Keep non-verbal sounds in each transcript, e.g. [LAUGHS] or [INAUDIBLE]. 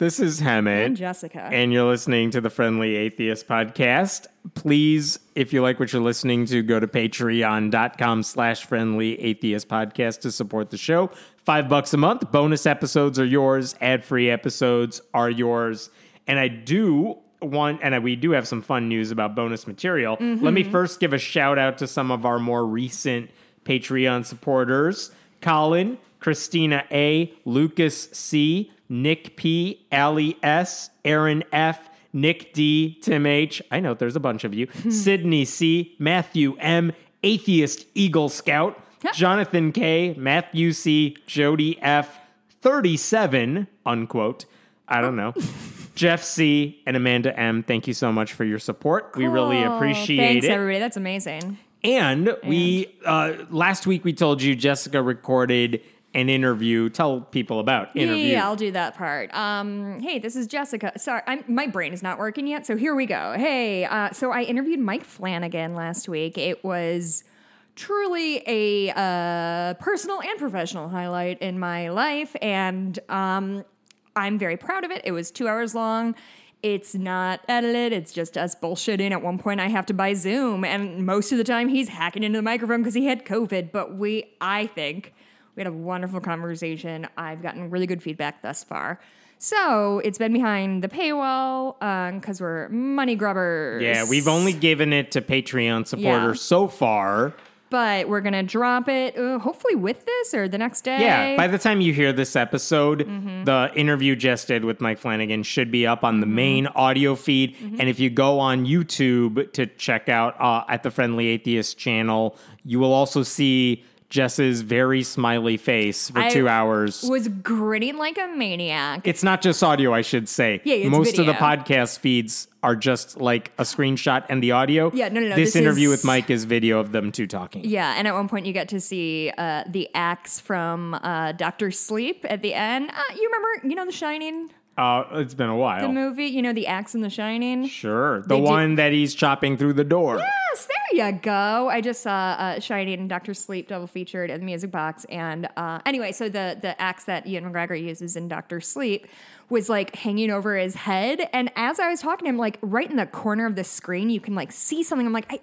This is Hemant. And Jessica. And you're listening to the Friendly Atheist Podcast. Please, if you like what you're listening to, go to patreon.com slash friendly atheist podcast to support the show. Five bucks a month. Bonus episodes are yours. Ad-free episodes are yours. And I do want, and we do have some fun news about bonus material. Mm-hmm. Let me first give a shout out to some of our more recent Patreon supporters. Colin, Christina A, Lucas C, Nick P, Ali S, Aaron F, Nick D, Tim H. I know there's a bunch of you. [LAUGHS] Sydney C, Matthew M, Atheist Eagle Scout, Jonathan K, Matthew C, Jody F, 37, unquote. I don't know. [LAUGHS] Jeff C and Amanda M, thank you so much for your support. We really Cool. appreciate Thanks, it. everybody. That's amazing. And we uh, last week we told you Jessica recorded an interview. Tell people about Yeah, interview. Yeah, I'll do that part. Um, hey, this is Jessica. Sorry, I'm, my brain is not working yet, so here we go. Hey, uh, so I interviewed Mike Flanagan last week. It was truly a uh, personal and professional highlight in my life, and um, I'm very proud of it. It was two hours long. It's not edited. It's just us bullshitting. At one point, I have to buy Zoom, and most of the time, he's hacking into the microphone because he had COVID. But we, I think, we had a wonderful conversation. I've gotten really good feedback thus far. So it's been behind the paywall because we're money grubbers. yeah, we've only given it to Patreon supporters Yeah. so far. but we're gonna drop it uh, hopefully with this or the next day. Yeah, by the time you hear this episode, Mm-hmm. the interview just did with Mike Flanagan should be up on the main audio feed. Mm-hmm. And if you go on YouTube to check out uh, at the Friendly Atheist channel, you will also see Jess's very smiley face for I two hours. was grinning like a maniac. It's not just audio, I should say. Yeah, it's Most of the podcast feeds are just like a screenshot and the audio. Yeah, no, no, no, This, this interview is- with Mike is video of them two talking. Yeah, and at one point you get to see uh, the axe from uh, Doctor Sleep at the end. Uh, you remember, you know, The Shining, Uh, it's been a while. the movie. You know, the axe in The Shining. Sure. The They do- one that he's chopping through the door. Yes, there you go. I just saw uh, Shining and Doctor Sleep double featured in the music box. And uh, anyway, so the the axe that Ewan McGregor uses in Doctor Sleep was like hanging over his head. And as I was talking to him, like right in the corner of the screen, you can like see something. I'm like, I.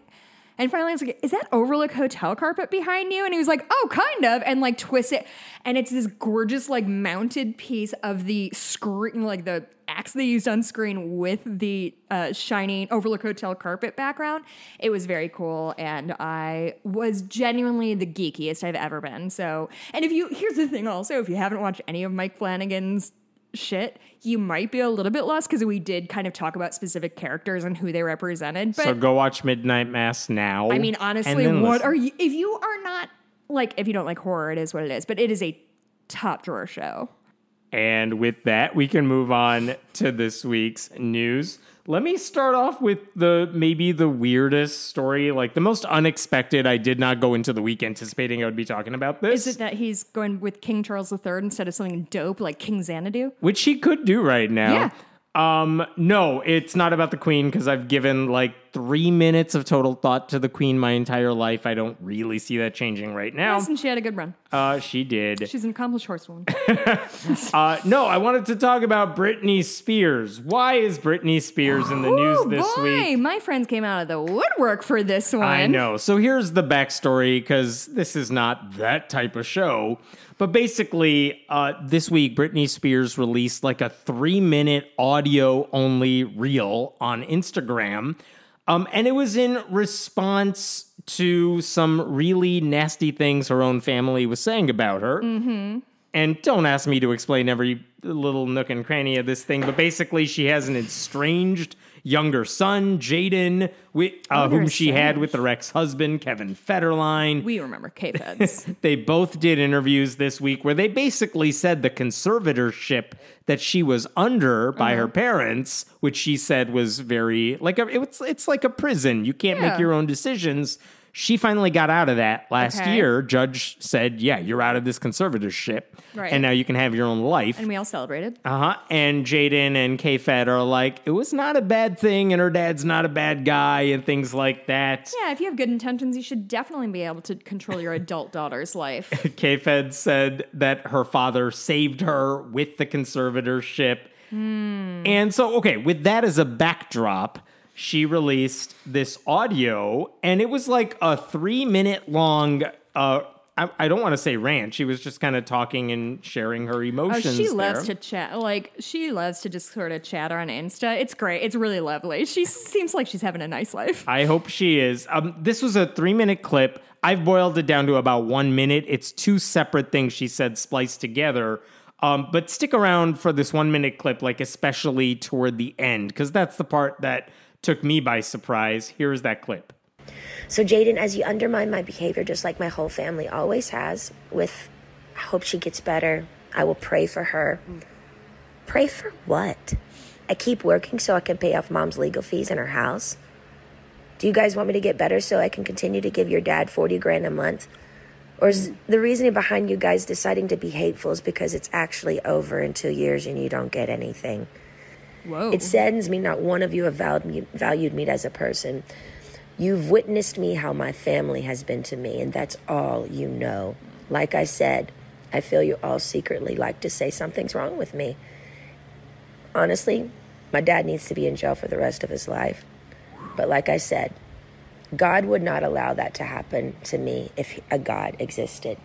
And finally, I was like, "Is that Overlook Hotel carpet behind you?" And he was like, "Oh, kind of." And like twist it, and it's this gorgeous like mounted piece of the screen, like the axe they used on screen with the uh, shining Overlook Hotel carpet background. It was very cool, and I was genuinely the geekiest I've ever been. So, and if you here's the thing, also, if you haven't watched any of Mike Flanagan's shit, you might be a little bit lost because we did kind of talk about specific characters and who they represented. But so go watch Midnight Mass now. I mean, honestly, what listen. are you? If you are not like, if you don't like horror, it is what it is. But it is a top drawer show. And with that, we can move on to this week's news. Let me start off with the maybe the weirdest story, like the most unexpected. I did not go into the week anticipating I would be talking about this, Is it that he's going with King Charles III instead of something dope like King Xanadu? which he could do right now. Yeah. Um, no, it's not about the Queen because I've given like three minutes of total thought to the Queen my entire life. I don't really see that changing right now. And she had a good run. Uh, she did. She's an accomplished horsewoman. [LAUGHS] Uh, no, I wanted to talk about Britney Spears. Why is Britney Spears in the news this boy, week? my friends came out of the woodwork for this one. I know. So here's the backstory because this is not that type of show. But basically, uh, this week, Britney Spears released like a three minute audio only reel on Instagram. Um, and it was in response to some really nasty things her own family was saying about her. Mm-hmm. And don't ask me to explain every little nook and cranny of this thing, but basically, she has an estranged younger son, Jaden, uh, whom she had with her ex husband, Kevin Federline. We remember K-Feds. [LAUGHS] They both did interviews this week where they basically said the conservatorship that she was under by Uh-huh. her parents, which she said was very like a, it's it's like a prison. You can't Yeah. make your own decisions. She finally got out of that last Okay. year. Judge said, "Yeah, you're out of this conservatorship, Right. and now you can have your own life." And we all celebrated. Uh huh. And Jaden and K Fed are like, it was not a bad thing, and her dad's not a bad guy, and things like that. Yeah, if you have good intentions, you should definitely be able to control your adult daughter's life. [LAUGHS] K Fed said that her father saved her with the conservatorship. And so, okay, with that as a backdrop, she released this audio, and it was like a three minute long. Uh, I, I don't want to say rant. She was just kind of talking and sharing her Oh, emotions. she loves there. to chat. Like she loves to just sort of chatter on Insta. It's great. It's really lovely. She seems like she's having a nice life. I hope she is. Um, this was a three minute clip. I've boiled it down to about one minute. It's two separate things she said spliced together. Um, but stick around for this one minute clip, like especially toward the end, because that's the part that took me by surprise. Here's that clip. So, Jaden, as you undermine my behavior, just like my whole family always has, with I hope she gets better, I will pray for her. Pray for what? I keep working so I can pay off mom's legal fees in her house. Do you guys want me to get better so I can continue to give your dad 40 grand a month? Or is the reasoning behind you guys deciding to be hateful is because it's actually over in two years and you don't get anything? Whoa. It saddens me not one of you have valued me, valued me as a person. You've witnessed me how my family has been to me, and that's all you know. Like I said, I feel you all secretly like to say something's wrong with me. Honestly, my dad needs to be in jail for the rest of his life. But like I said, God would not allow that to happen to me if a God existed.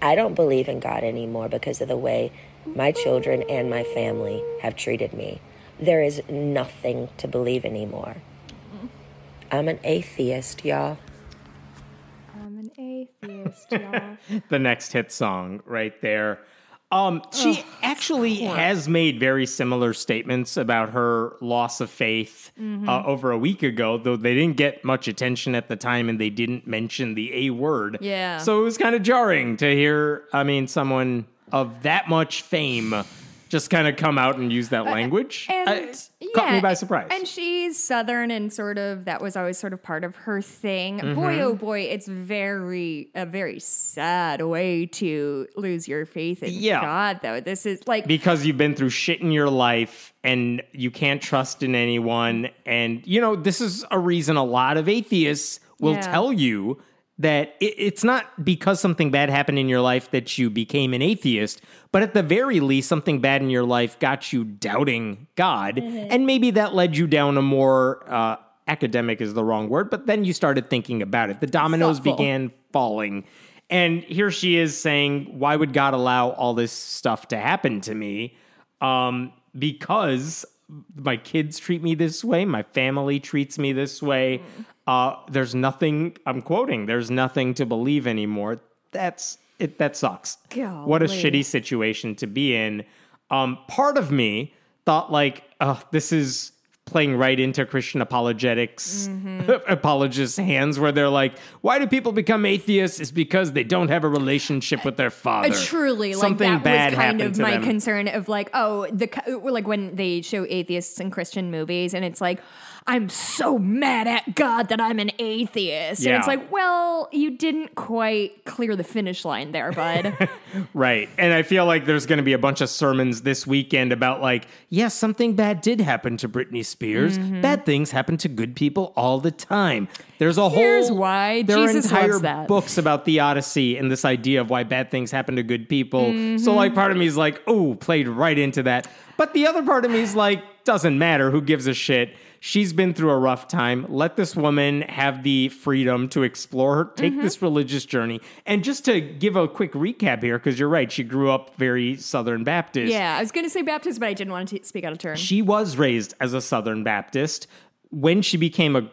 I don't believe in God anymore because of the way my children and my family have treated me. There is nothing to believe anymore. I'm an atheist, y'all. I'm an atheist, y'all. [LAUGHS] the next hit song right there. Um, she actually has made very similar statements about her loss of faith uh, over a week ago, though they didn't get much attention at the time and they didn't mention the A word. Yeah. So it was kind of jarring to hear, I mean, someone of that much fame just kind of come out and use that language. and I- caught me by surprise. And she's southern and sort of that was always sort of part of her thing. Mm-hmm. Boy, oh boy, it's very a very sad way to lose your faith in Yeah. God. Though this is like because you've been through shit in your life and you can't trust in anyone. And, you know, this is a reason a lot of atheists will Yeah. tell you that it, it's not because something bad happened in your life that you became an atheist, but at the very least, something bad in your life got you doubting God. Mm-hmm. And maybe that led you down a more, uh, academic is the wrong word, but then you started thinking about it. The dominoes Thoughtful. began falling. And here she is saying, Why would God allow all this stuff to happen to me? Um, because my kids treat me this way, my family treats me this way. Uh, there's nothing, I'm quoting, there's nothing to believe anymore. That's it, that sucks. What a shitty situation to be in. Um, part of me thought, like, oh, this is playing right into Christian apologetics Mm-hmm. [LAUGHS] apologists' hands, where they're like, "Why do people become atheists? Is because they don't have a relationship with their father." Uh, Truly, like something that bad was kind of my them. concern of like, oh, the like when they show atheists in Christian movies, and it's like, I'm so mad at God that I'm an atheist, and it's like, well, you didn't quite clear the finish line there, bud. [LAUGHS] Right. And I feel like there's going to be a bunch of sermons this weekend about, like, yes, something bad did happen to Britney Spears. Mm-hmm. Bad things happen to good people all the time. There's a Here's whole. why. There Jesus are entire loves that. books about theodicy and this idea of why bad things happen to good people. Mm-hmm. So, like, part of me is like, oh, played right into that. But the other part of me is like, doesn't matter. Who gives a shit? She's been through a rough time. Let this woman have the freedom to explore her, take Mm-hmm. this religious journey. And just to give a quick recap here, because you're right, she grew up very Southern Baptist. yeah, I was gonna say Baptist, but I didn't want to speak out of turn. She was raised as a Southern Baptist. When she became a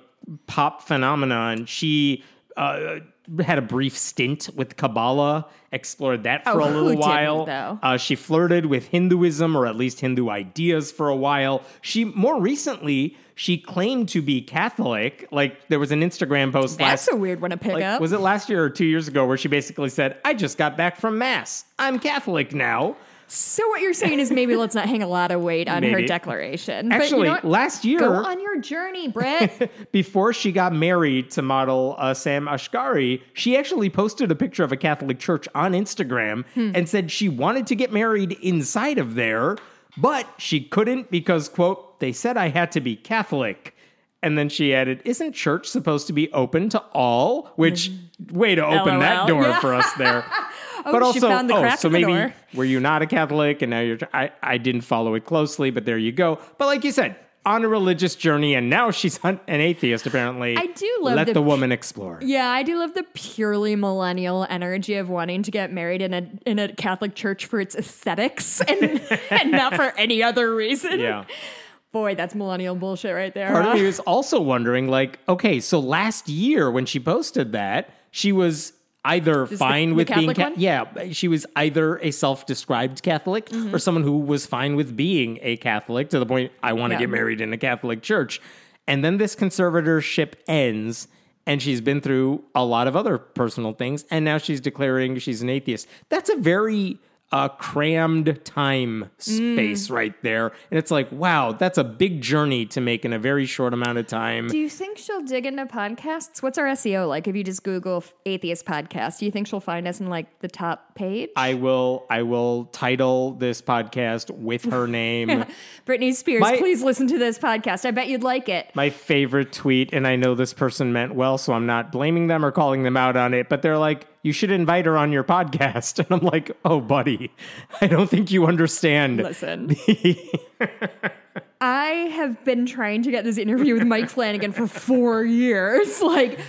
pop phenomenon, she uh, had a brief stint with Kabbalah, explored that for Oh, a little while. Uh, she flirted with Hinduism, or at least Hindu ideas, for a while. She more recently she claimed to be Catholic. Like there was an Instagram post last year. That's last. a weird one to pick like, up. was it last year or two years ago where she basically said, "I just got back from mass. I'm Catholic now." So what you're saying is maybe let's not hang a lot of weight on her Maybe. declaration. But you Actually, know last year, go on your journey, Britt. [LAUGHS] before she got married to model uh, Sam Asghari, she actually posted a picture of a Catholic church on Instagram Hmm. and said she wanted to get married inside of there, but she couldn't because, quote, they said I had to be Catholic. And then she added, Isn't church supposed to be open to all? Which, way to open that door Yeah. for us there. [LAUGHS] Oh, but she also, oh, so maybe door. were you not a Catholic and now you're? I I didn't follow it closely, but there you go. But like you said, on a religious journey, and now she's an an atheist. Apparently, I do love let the the, woman explore. Yeah, I do love the purely millennial energy of wanting to get married in a in a Catholic church for its aesthetics [LAUGHS] and, and not for [LAUGHS] any other reason. Yeah. Boy, that's millennial bullshit right there. Part huh? of me [LAUGHS] was also wondering, like, okay, so last year when she posted that, she was either the- fine the with being, Catholic ca-? Mm-hmm. yeah, she was either a self-described Catholic or someone who was fine with being a Catholic to the point I want to Yeah. get married in a Catholic church, and then this conservatorship ends. And she's been through a lot of other personal things, and now she's declaring she's an atheist. That's a very uh, crammed time space Mm. right there. And it's like, wow, that's a big journey to make in a very short amount of time. Do you think she'll dig into podcasts? What's our SEO like? If you just Google atheist podcast, do you think she'll find us in like the top page? I will I will title this podcast with her [LAUGHS] name. Britney Spears, My- please listen to this podcast. I bet you'd like it. My favorite tweet, and I know this person meant well, so I'm not blaming them or calling them out on it, but they're like, you should invite her on your podcast. [LAUGHS] And I'm like, oh, buddy, I don't think you understand. Listen. [LAUGHS] I have been trying to get this interview with Mike Flanagan for four years. [LAUGHS] Like,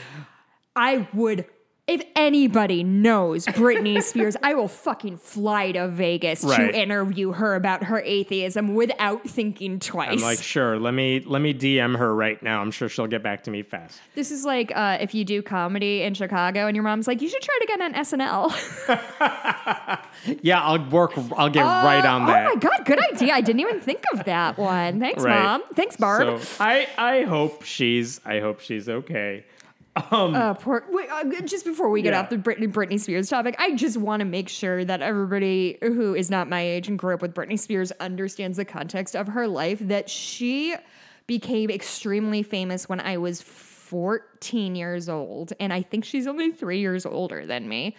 I would, if anybody knows Britney [LAUGHS] Spears, I will fucking fly to Vegas Right. to interview her about her atheism without thinking twice. I'm like, sure, let me let me DM her right now. I'm sure she'll get back to me fast. this is like uh, if you do comedy in Chicago and your mom's like, you should try to get on SNL. [LAUGHS] Yeah, I'll work. I'll get right on that. oh my God, good idea. I didn't even think of that one. Thanks, Right. mom. Thanks, Barb. So I I hope she's I hope she's okay. Uh, poor, wait, uh, just before we get Yeah. off the Britney, Britney Spears topic, I just want to make sure that everybody who is not my age and grew up with Britney Spears understands the context of her life. That she became extremely famous when I was 14 years old, and I think she's only three years older than me.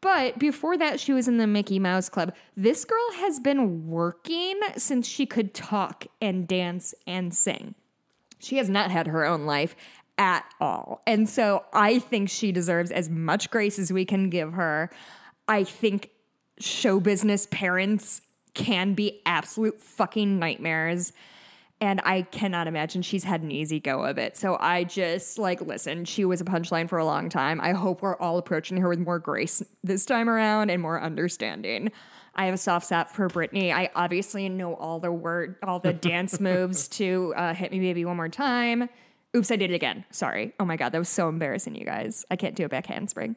But before that, she was in the Mickey Mouse Club. This girl has been working since she could talk and dance and sing she has not had her own life at all. And so I think she deserves as much grace as we can give her. I think show business parents can be absolute fucking nightmares. And I cannot imagine she's had an easy go of it. So I just like, listen, she was a punchline for a long time. I hope we're all approaching her with more grace this time around and more understanding. I have a soft spot for Britney. I obviously know all the word, all the dance [LAUGHS] moves to uh, "Hit Me, Baby, One More Time." Oops, I did it again. Sorry. Oh my god, that was so embarrassing, you guys. I can't do a back handspring.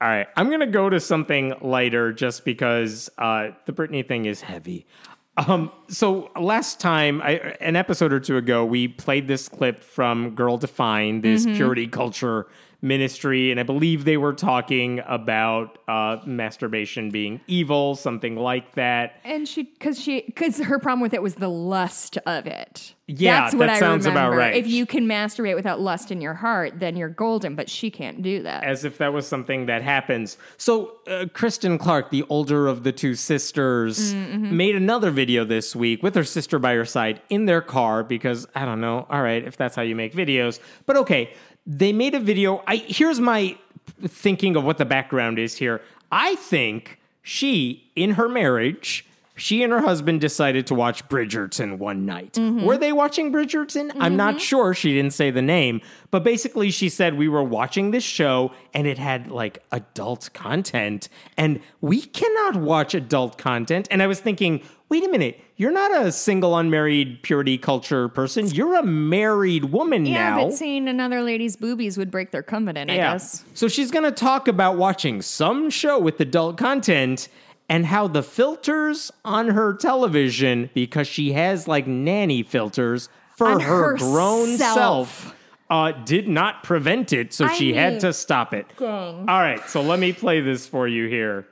All right, I'm gonna go to something lighter just because uh, the Britney thing is heavy. Um, so last time, I, an episode or two ago, we played this clip from Girl Defined, this purity culture ministry, and I believe they were talking about uh, masturbation being evil, something like that. And she, because she, because her problem with it was the lust of it. Yeah, That's what that I sounds about right. If you can masturbate without lust in your heart, then you're golden. But she can't do that. as if that was something that happens. So, uh, Kristen Clark, the older of the two sisters, made another video this week with her sister by her side in their car because I don't know. All right, if that's how you make videos, but okay, they made a video. I here's my thinking of what the background is here. I think she, in her marriage. She and her husband decided to watch Bridgerton one night. Mm-hmm. Were they watching Bridgerton? I'm not mm-hmm. sure. She didn't say the name, but basically, she said we were watching this show and it had like adult content, and we cannot watch adult content. And I was thinking, wait a minute, you're not a single, unmarried purity culture person. You're a married woman yeah, now. but seeing another lady's boobies would break their covenant. I guess. So she's going to talk about watching some show with adult content and how the filters on her television, because she has like nanny filters for On her grown self, uh, did not prevent it. So I she had to stop it. dang. All right. So let me play this for you here.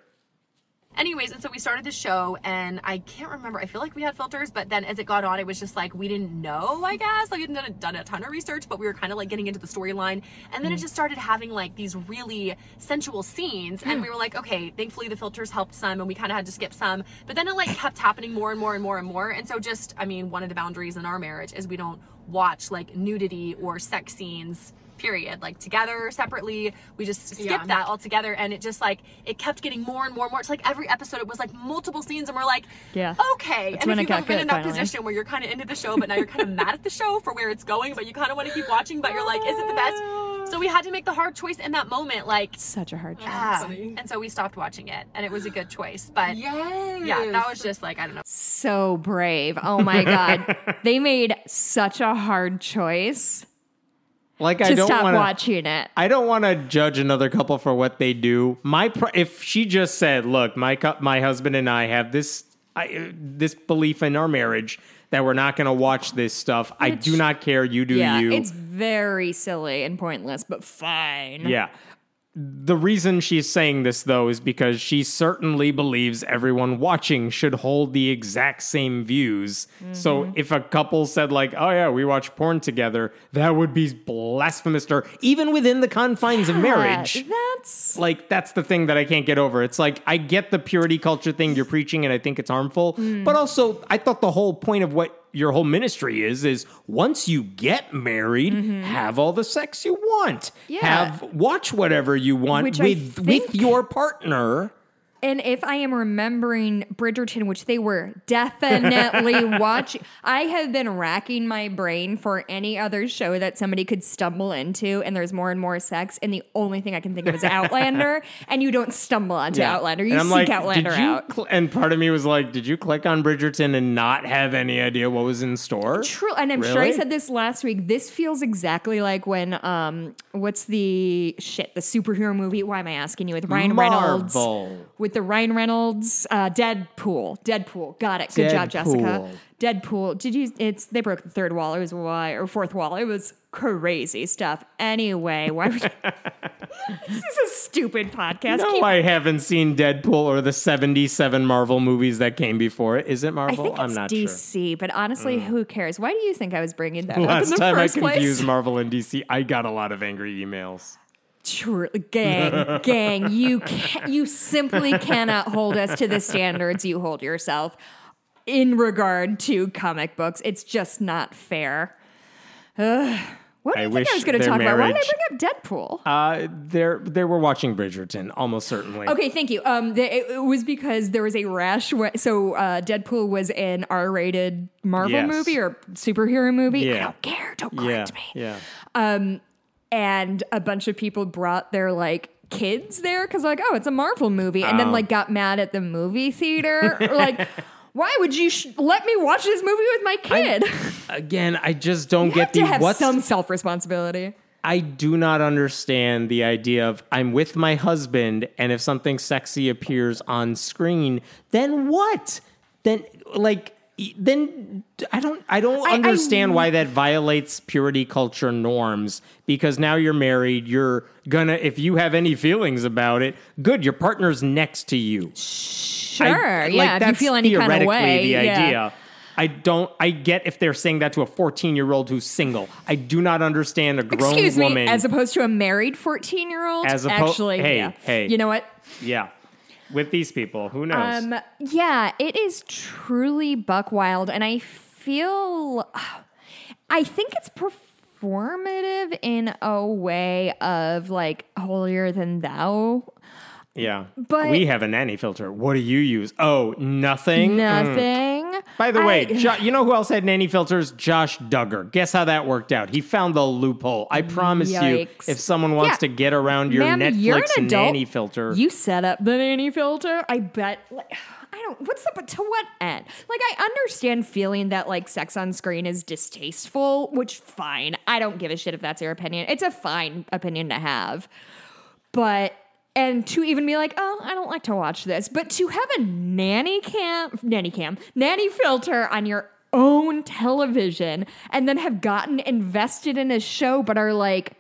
Anyways, and so we started the show, and I can't remember. I feel like we had filters, but then as it got on, it was just like we didn't know. I guess like we hadn't done a ton of research, but we were kind of like getting into the storyline, and then it mm. just started having like these really sensual scenes, and we were like, okay, thankfully the filters helped some, and we kind of had to skip some, but then it like kept happening more and more and more and more, and so just I mean, one of the boundaries in our marriage is we don't watch like nudity or sex scenes period like together separately we just skipped Yeah. that altogether and it just like it kept getting more and more and more it's like every episode it was like multiple scenes and we're like Yeah. okay That's and when if you've ever been in that finally. position where you're kind of into the show but now you're kind of [LAUGHS] mad at the show for where it's going but you kind of want to keep watching but you're like is it the best so we had to make the hard choice in that moment like Such a hard choice. ah. funny. and so we stopped watching it and it was a good choice but Yes. yeah that was just like i don't know So brave. Oh my god. [LAUGHS] they made such a hard choice Like I don't want to. watching it. I don't want to judge another couple for what they do. My pr- if she just said, "Look, my cou- my husband and I have this I, uh, this belief in our marriage that we're not going to watch this stuff. I do not care. You do yeah, you." it's very silly and pointless, but fine. Yeah. The reason she's saying this, though, is because she certainly believes everyone watching should hold the exact same views. So mm-hmm. if a couple said, like, oh, yeah, we watch porn together, that would be blasphemous to her, even within the confines of marriage. That's Like, that's the thing that I can't get over. It's like, I get the purity culture thing you're preaching, and I think it's harmful. Mm. But also, I thought the whole point of what your whole ministry is is once you get married, mm-hmm. have all the sex you want. Yeah. Have watch whatever you want Which with think- with your partner. And if I am remembering Bridgerton, which they were definitely [LAUGHS] watching, I have been racking my brain for any other show that somebody could stumble into, and there's more and more sex, and the only thing I can think of is [LAUGHS] Outlander, and you don't stumble onto Outlander, you and seek like, Outlander did you out. cl- and part of me was like, did you click on Bridgerton and not have any idea what was in store? True, and I'm sure I said this last week. This feels exactly like when um, what's the shit the superhero movie? Why am I asking you with Ryan Reynolds? Marvel. With the Ryan Reynolds, uh, Deadpool, Deadpool. Got it. Good job, Jessica. Deadpool. Deadpool. Did you? It's they broke the third wall. It was why or fourth wall. It was crazy stuff. Anyway, why? Would [LAUGHS] this is a stupid podcast. No, Keep- I haven't seen Deadpool or the 77 Marvel movies that came before it. Is it I Marvel? think I'm it's not sure. Mm. DC, but honestly, who cares? Why do you think I was bringing that up in the time I first place? confused [LAUGHS] Marvel and DC, I got a lot of angry emails. True, gang, gang, you can, you simply cannot hold us to the standards you hold yourself in regard to comic books. It's just not fair. Ugh. What do I you think I was going to talk about? Why did marriage- I bring up Deadpool? Uh, they're they were watching Bridgerton, almost certainly. Okay, thank you. Um, the, it, it was because there was a rash. Wh- so uh, Deadpool was an R-rated Marvel Yes. movie or superhero movie. I don't care. Don't Yeah, me. yeah. And a bunch of people brought their like kids there because like oh it's a marvel movie and then Oh. like got mad at the movie theater like [LAUGHS] why would you sh- let me watch this movie with my kid [LAUGHS] Again, I just don't you get have to the have what's. some self-responsibility I do not understand the idea of I'm with my husband, and if something sexy appears on screen, then what? Then like. Then I don't I don't I- I- understand why that violates purity culture norms because now you're married you're gonna if you have any feelings about it good your partner's next to you sure I- yeah if you feel any kind of way the yeah. idea. I don't. I get if they're saying that to a 14 year old who's single. I do not understand a grown excuse me woman. as opposed to a married 14 year old As oppo- actually hey, yeah. hey. you know what yeah, with these people, who knows? Um, yeah, it is truly buck wild, and I feel, I think it's performative in a way of like holier than thou. yeah, but- we have a nanny filter. What do you use? Oh, nothing. Nothing. By the way, [LAUGHS] jo- you know who else had nanny filters? Josh Duggar. Guess how that worked out? He found the loophole. I promise you, if someone wants Yeah. to get around your Ma'am, an Netflix nanny filter, You set up the nanny filter. I bet. Like, [SIGHS] I don't. What's the but to what end? Like, I understand feeling that like sex on screen is distasteful, which fine. I don't give a shit if that's your opinion. It's a fine opinion to have, but. And to even be like, oh, I don't like to watch this, but to have a nanny cam, nanny cam, nanny filter on your own television, and then have gotten invested in a show, but are like,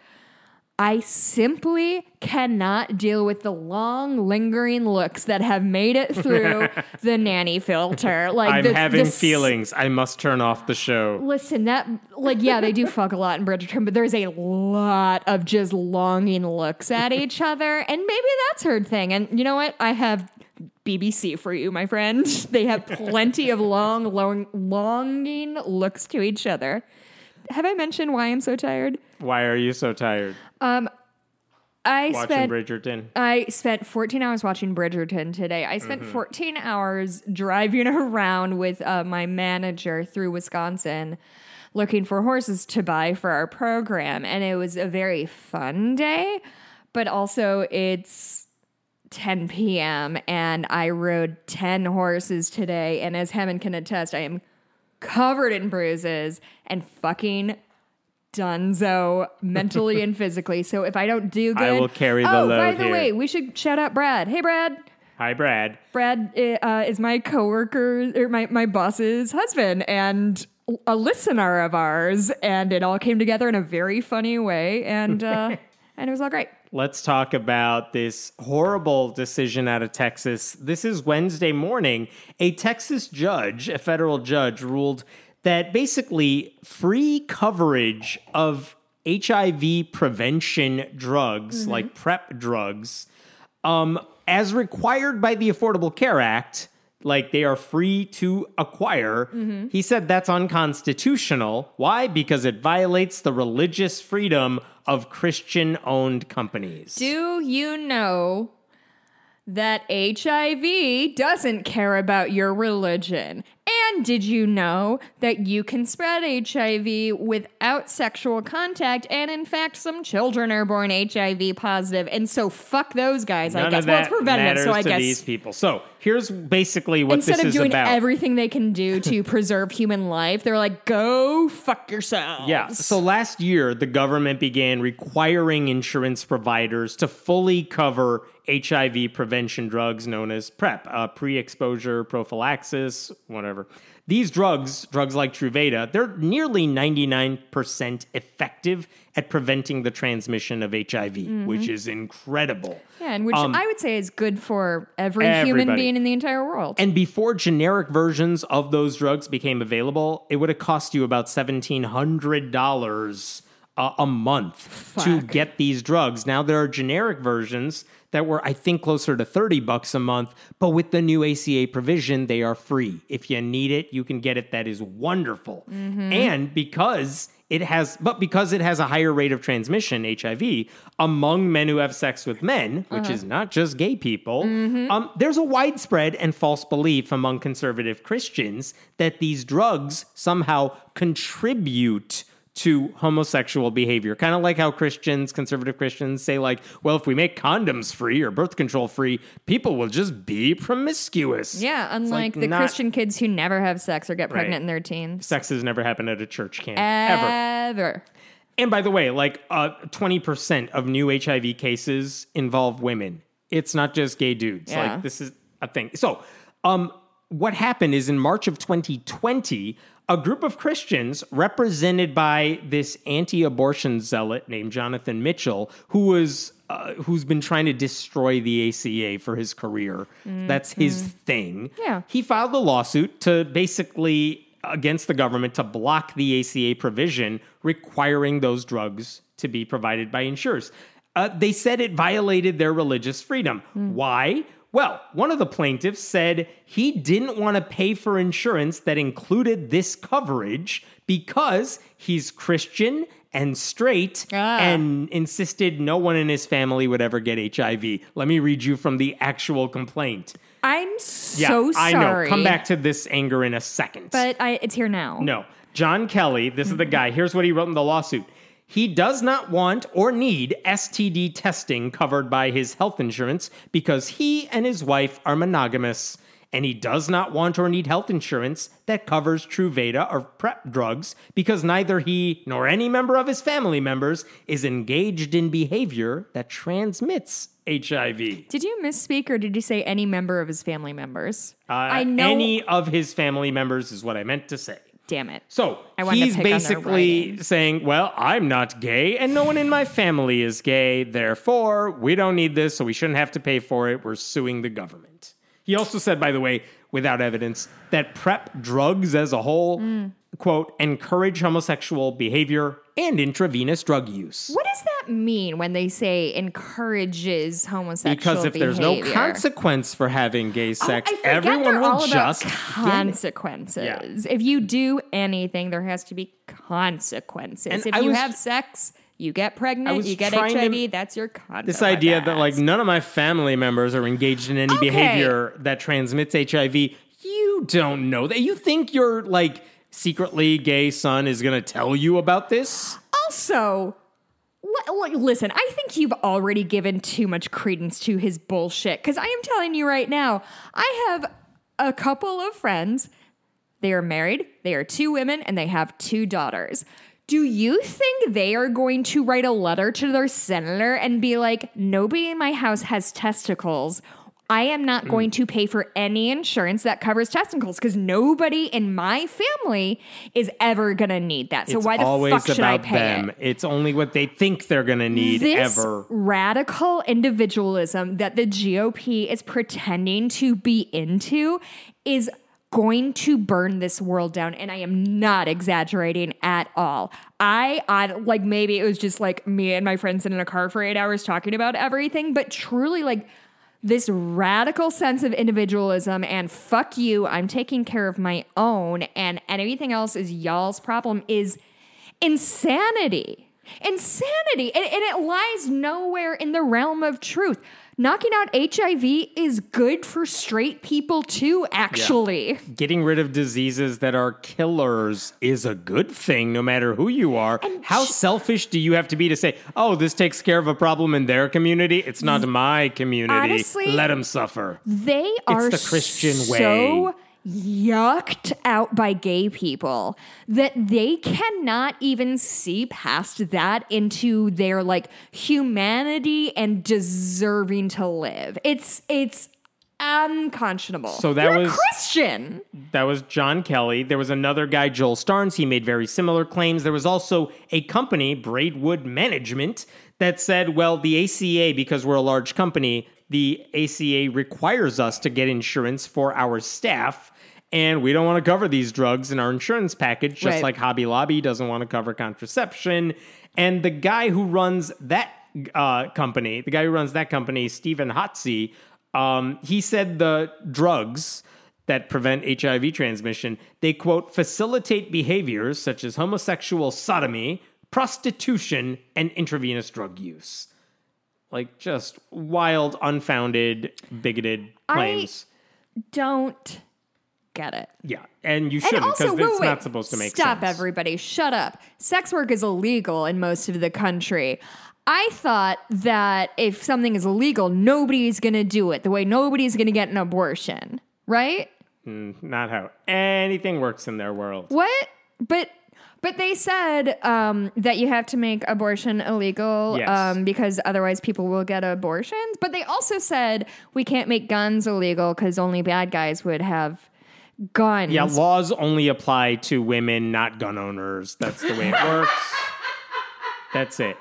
I simply cannot deal with the long, lingering looks that have made it through [LAUGHS] the nanny filter. Like I'm the- having the s- feelings. I must turn off the show. Listen, that like yeah, they do [LAUGHS] fuck a lot in Bridgerton, but there's a lot of just longing looks at [LAUGHS] each other, and maybe that's her thing. And you know what? I have BBC for you, my friend. They have plenty of long, long, longing looks to each other. Have I mentioned why I'm so tired? Why are you so tired I watching spent Bridgerton? I spent 14 hours watching Bridgerton today. I spent Mm-hmm. 14 hours driving [LAUGHS] around with uh, my manager through Wisconsin looking for horses to buy for our program. And it was a very fun day, but also it's 10 p.m. and I rode 10 horses today. And as Helen can attest, I am covered in bruises and fucking dunzo mentally and physically. So if I don't do good, I will carry the oh, by the here. way, we should shout out Brad. Hey, Brad. Hi, Brad. Brad uh, is my coworker or my my boss's husband and a listener of ours, and it all came together in a very funny way, and uh, [LAUGHS] and it was all great. Let's talk about this horrible decision out of Texas. This is Wednesday morning. A Texas judge, a federal judge, ruled that basically free coverage of HIV prevention drugs, like PrEP drugs, um, as required by the Affordable Care Act, like they are free to acquire. He said that's unconstitutional. Why? Because it violates the religious freedom of Christian owned companies. Do you know that HIV doesn't care about your religion? And did you know that you can spread HIV without sexual contact? And in fact, some children are born HIV positive. And so fuck those guys, I guess. of Well, it's preventative, so I to guess. these people. So here's basically what this is. Instead of doing about. everything they can do to [LAUGHS] preserve human life, they're like, go fuck yourselves. Yeah. So last year, the government began requiring insurance providers to fully cover HIV prevention drugs known as PrEP, uh, pre exposure prophylaxis, whatever. These drugs, drugs like Truvada, they're nearly 99% effective at preventing the transmission of HIV, which is incredible. Yeah, and which I would say is good for every human Um, being in the entire world. And before generic versions of those drugs became available, it would have cost you about $1,700 uh, a month to get these drugs. Now there are generic versions that were, I think, closer to 30 bucks a month, but with the new ACA provision, they are free. If you need it, you can get it. That is wonderful. Mm-hmm. And because it has, but because it has a higher rate of transmission, HIV, among men who have sex with men, which uh-huh. is not just gay people, mm-hmm. um, there's a widespread and false belief among conservative Christians that these drugs somehow contribute to homosexual behavior. Kind of like how Christians, conservative Christians, say, like, well, if we make condoms free or birth control free, people will just be promiscuous. yeah, unlike like the not- Christian kids who never have sex or get pregnant Right. in their teens. Sex has never happened at a church camp, ever. Ever. And by the way, like uh, 20% of new HIV cases involve women. It's not just gay dudes. Yeah. Like this is a thing. So, um, what happened is in March of 2020, a group of Christians represented by this anti-abortion zealot named Jonathan Mitchell, who was uh, who's been trying to destroy the ACA for his career. That's his thing. Yeah. He filed a lawsuit to basically against the government to block the ACA provision requiring those drugs to be provided by insurers. Uh, they said it violated their religious freedom. Why? Well, one of the plaintiffs said he didn't want to pay for insurance that included this coverage because he's Christian and straight Ah. and insisted no one in his family would ever get HIV. Let me read you from the actual complaint. I'm Yeah, so I sorry. know. Come back to this anger in a second. But I, it's here now. no, John Kelley, this is the guy. Here's what he wrote in the lawsuit. He does not want or need STD testing covered by his health insurance because he and his wife are monogamous. And he does not want or need health insurance that covers Truvada or PrEP drugs because neither he nor any member of his family members is engaged in behavior that transmits HIV. Did you misspeak or did you say any member of his family members? Uh, I know. any of his family members is what I meant to say. Damn it. So I he's pick on their basically saying, Well, I'm not gay, and no one in my family is gay. Therefore, we don't need this, so we shouldn't have to pay for it. We're suing the government. He also said, by the way, without evidence, that PrEP drugs as a whole, Mm. Quote, encourage homosexual behavior and intravenous drug use. What does that mean when they say encourages homosexual Because if there's no consequence for having gay Oh, sex, I everyone will just consequences. If you do anything, there has to be consequences. And if I you was- have sex, you get pregnant, you get trying to- HIV, that's your consequence. This idea that like none of my family members are engaged in any Okay. behavior that transmits HIV, you don't know that. You think you're like secretly gay son is going to tell you about this? Also, li- li- listen, I think you've already given too much credence to his bullshit. Because I am telling you right now, I have a couple of friends. They are married, they are two women, and they have two daughters. Do you think they are going to write a letter to their senator and be like, nobody in my house has testicles? I am not Hmm. going to pay for any insurance that covers testicles because nobody in my family is ever going to need that. So it's why the fuck should I pay them. it? It's only what they think they're going to need this ever. radical individualism that the GOP is pretending to be into is going to burn this world down and I am not exaggerating at all. I I like maybe it was just like me and my friends sitting in a car for 8 hours talking about everything, but truly like this radical sense of individualism and fuck you, I'm taking care of my own and anything else is y'all's problem is insanity. Insanity. And, and it lies nowhere in the realm of truth. Knocking out HIV is good for straight people too, actually. Getting rid of diseases that are killers is a good thing, no matter who you are. How selfish do you have to be to say, "Oh, this takes care of a problem in their community. It's not my community. Honestly, Let them suffer." They are the Christian so way. Yucked out by gay people that they cannot even see past that into their like humanity and deserving to live. It's it's unconscionable. So that You're was- Christian. That was John Kelley. There was another guy, Joel Starnes. He made very similar claims. There was also a company, Braidwood Management, that said, well, the ACA, because we're a large company, the ACA requires us to get insurance for our staff. And we don't want to cover these drugs in our insurance package, just Right. like Hobby Lobby doesn't want to cover contraception. And the guy who runs that uh, company, the guy who runs that company, Stephen Hotze, um, he said the drugs that prevent HIV transmission, they quote, facilitate behaviors such as homosexual sodomy, prostitution, and intravenous drug use. Like just wild, unfounded, bigoted claims. I Don't get it. yeah, and you shouldn't because it's wait, not supposed to make sense. Stop, sense. everybody. Shut up. Sex work is illegal in most of the country. I thought that if something is illegal, nobody's going to do it the way nobody's going to get an abortion, right? Mm, not how anything works in their world. What? But but they said um, that you have to make abortion illegal Yes. um, because otherwise people will get abortions. But they also said we can't make guns illegal because only bad guys would have guns. Yeah, laws only apply to women, not gun owners. That's the way it works. That's it.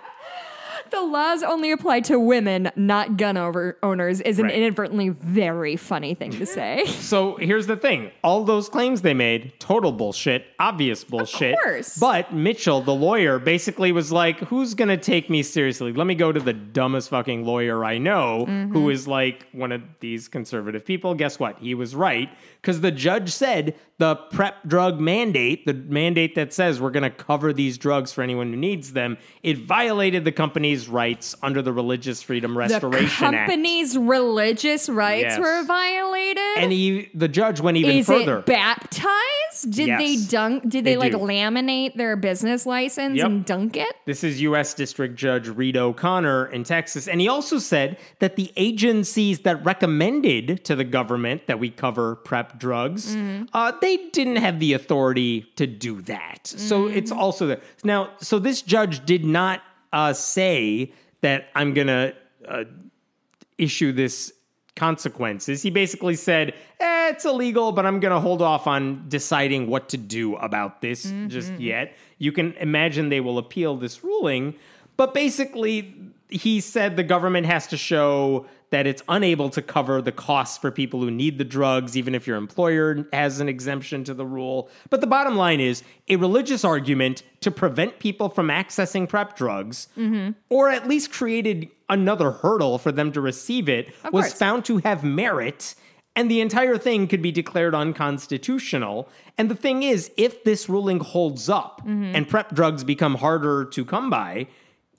The laws only apply to women, not gun over owners, is an Right. inadvertently very funny thing to say. [LAUGHS] So here's the thing all those claims they made, total bullshit, obvious bullshit. course. But Mitchell, the lawyer, basically was like, who's going to take me seriously? Let me go to the dumbest fucking lawyer I know, Mm-hmm. who is like one of these conservative people. Guess what? He was right. Because the judge said the PrEP drug mandate, the mandate that says we're going to cover these drugs for anyone who needs them, it violated the company's rights under the Religious Freedom the Restoration Act. company's religious rights Yes. were violated. And he, the judge went even is further. it baptized? Did they dunk? Did They they, like do. laminate their business license Yep. and dunk it? This is U.S. District Judge Reed O'Connor in Texas. And he also said that the agencies that recommended to the government that we cover PrEP drugs, uh, they didn't have the authority to do that. So it's also there. Now, so this judge did not uh, say that I'm going to uh, issue this consequences. He basically said, eh, it's illegal, but I'm going to hold off on deciding what to do about this just yet. You can imagine they will appeal this ruling. But basically, he said the government has to show that it's unable to cover the costs for people who need the drugs, even if your employer has an exemption to the rule. But the bottom line is a religious argument to prevent people from accessing PrEP drugs, mm-hmm. or at least created another hurdle for them to receive it, was course. found to have merit. And the entire thing could be declared unconstitutional. And the thing is, if this ruling holds up mm-hmm. and PrEP drugs become harder to come by,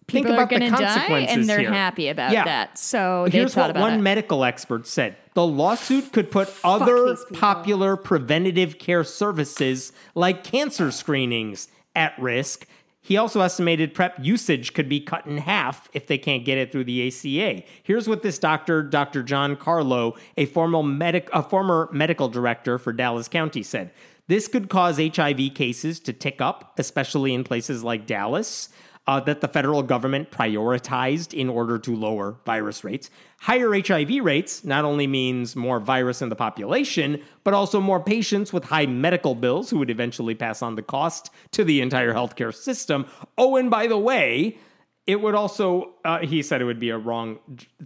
People are about the going to die, consequences and they're here. happy about Yeah. that. So they Here's what about one it. medical expert said the lawsuit could put [SIGHS] other popular preventative care services like cancer screenings at risk. He also estimated PrEP usage could be cut in half if they can't get it through the ACA. Here's what this doctor, Dr. John Carlo, a medic, a former medical director for Dallas County, said. This could cause HIV cases to tick up, especially in places like Dallas uh, that the federal government prioritized in order to lower virus rates. Higher HIV rates not only means more virus in the population, but also more patients with high medical bills who would eventually pass on the cost to the entire healthcare system. Oh, and by the way, it would also, uh, he said it would be a wrong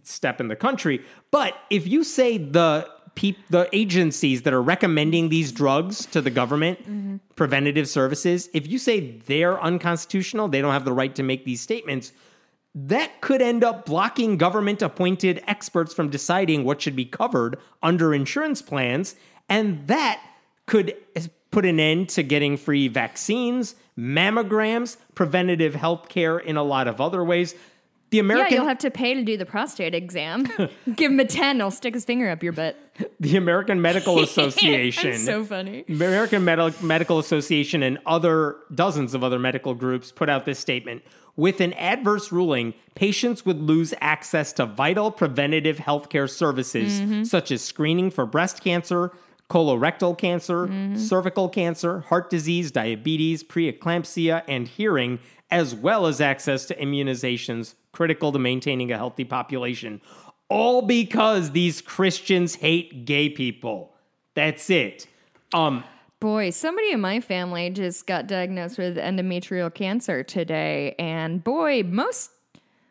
step in the country. But if you say the peop- the agencies that are recommending these drugs to the government, mm-hmm. preventative services, if you say they're unconstitutional, they don't have the right to make these statements, that could end up blocking government appointed experts from deciding what should be covered under insurance plans. And that could put an end to getting free vaccines, mammograms, preventative health care in a lot of other ways. The Yeah, American you'll have to pay to do the prostate exam. [LAUGHS] Give him a 10, he'll stick his finger up your butt. the American Medical [LAUGHS] Association That's so funny. American Medi- Medical Association and other dozens of other medical groups put out this statement. With an adverse ruling, patients would lose access to vital preventative healthcare services Mm-hmm. such as screening for breast cancer, colorectal cancer, Mm-hmm. cervical cancer, heart disease, diabetes, preeclampsia, and hearing, as well as access to immunizations critical to maintaining a healthy population. All because these Christians hate gay people. That's it. Um, Boy, somebody in my family just got diagnosed with endometrial cancer today, and boy, most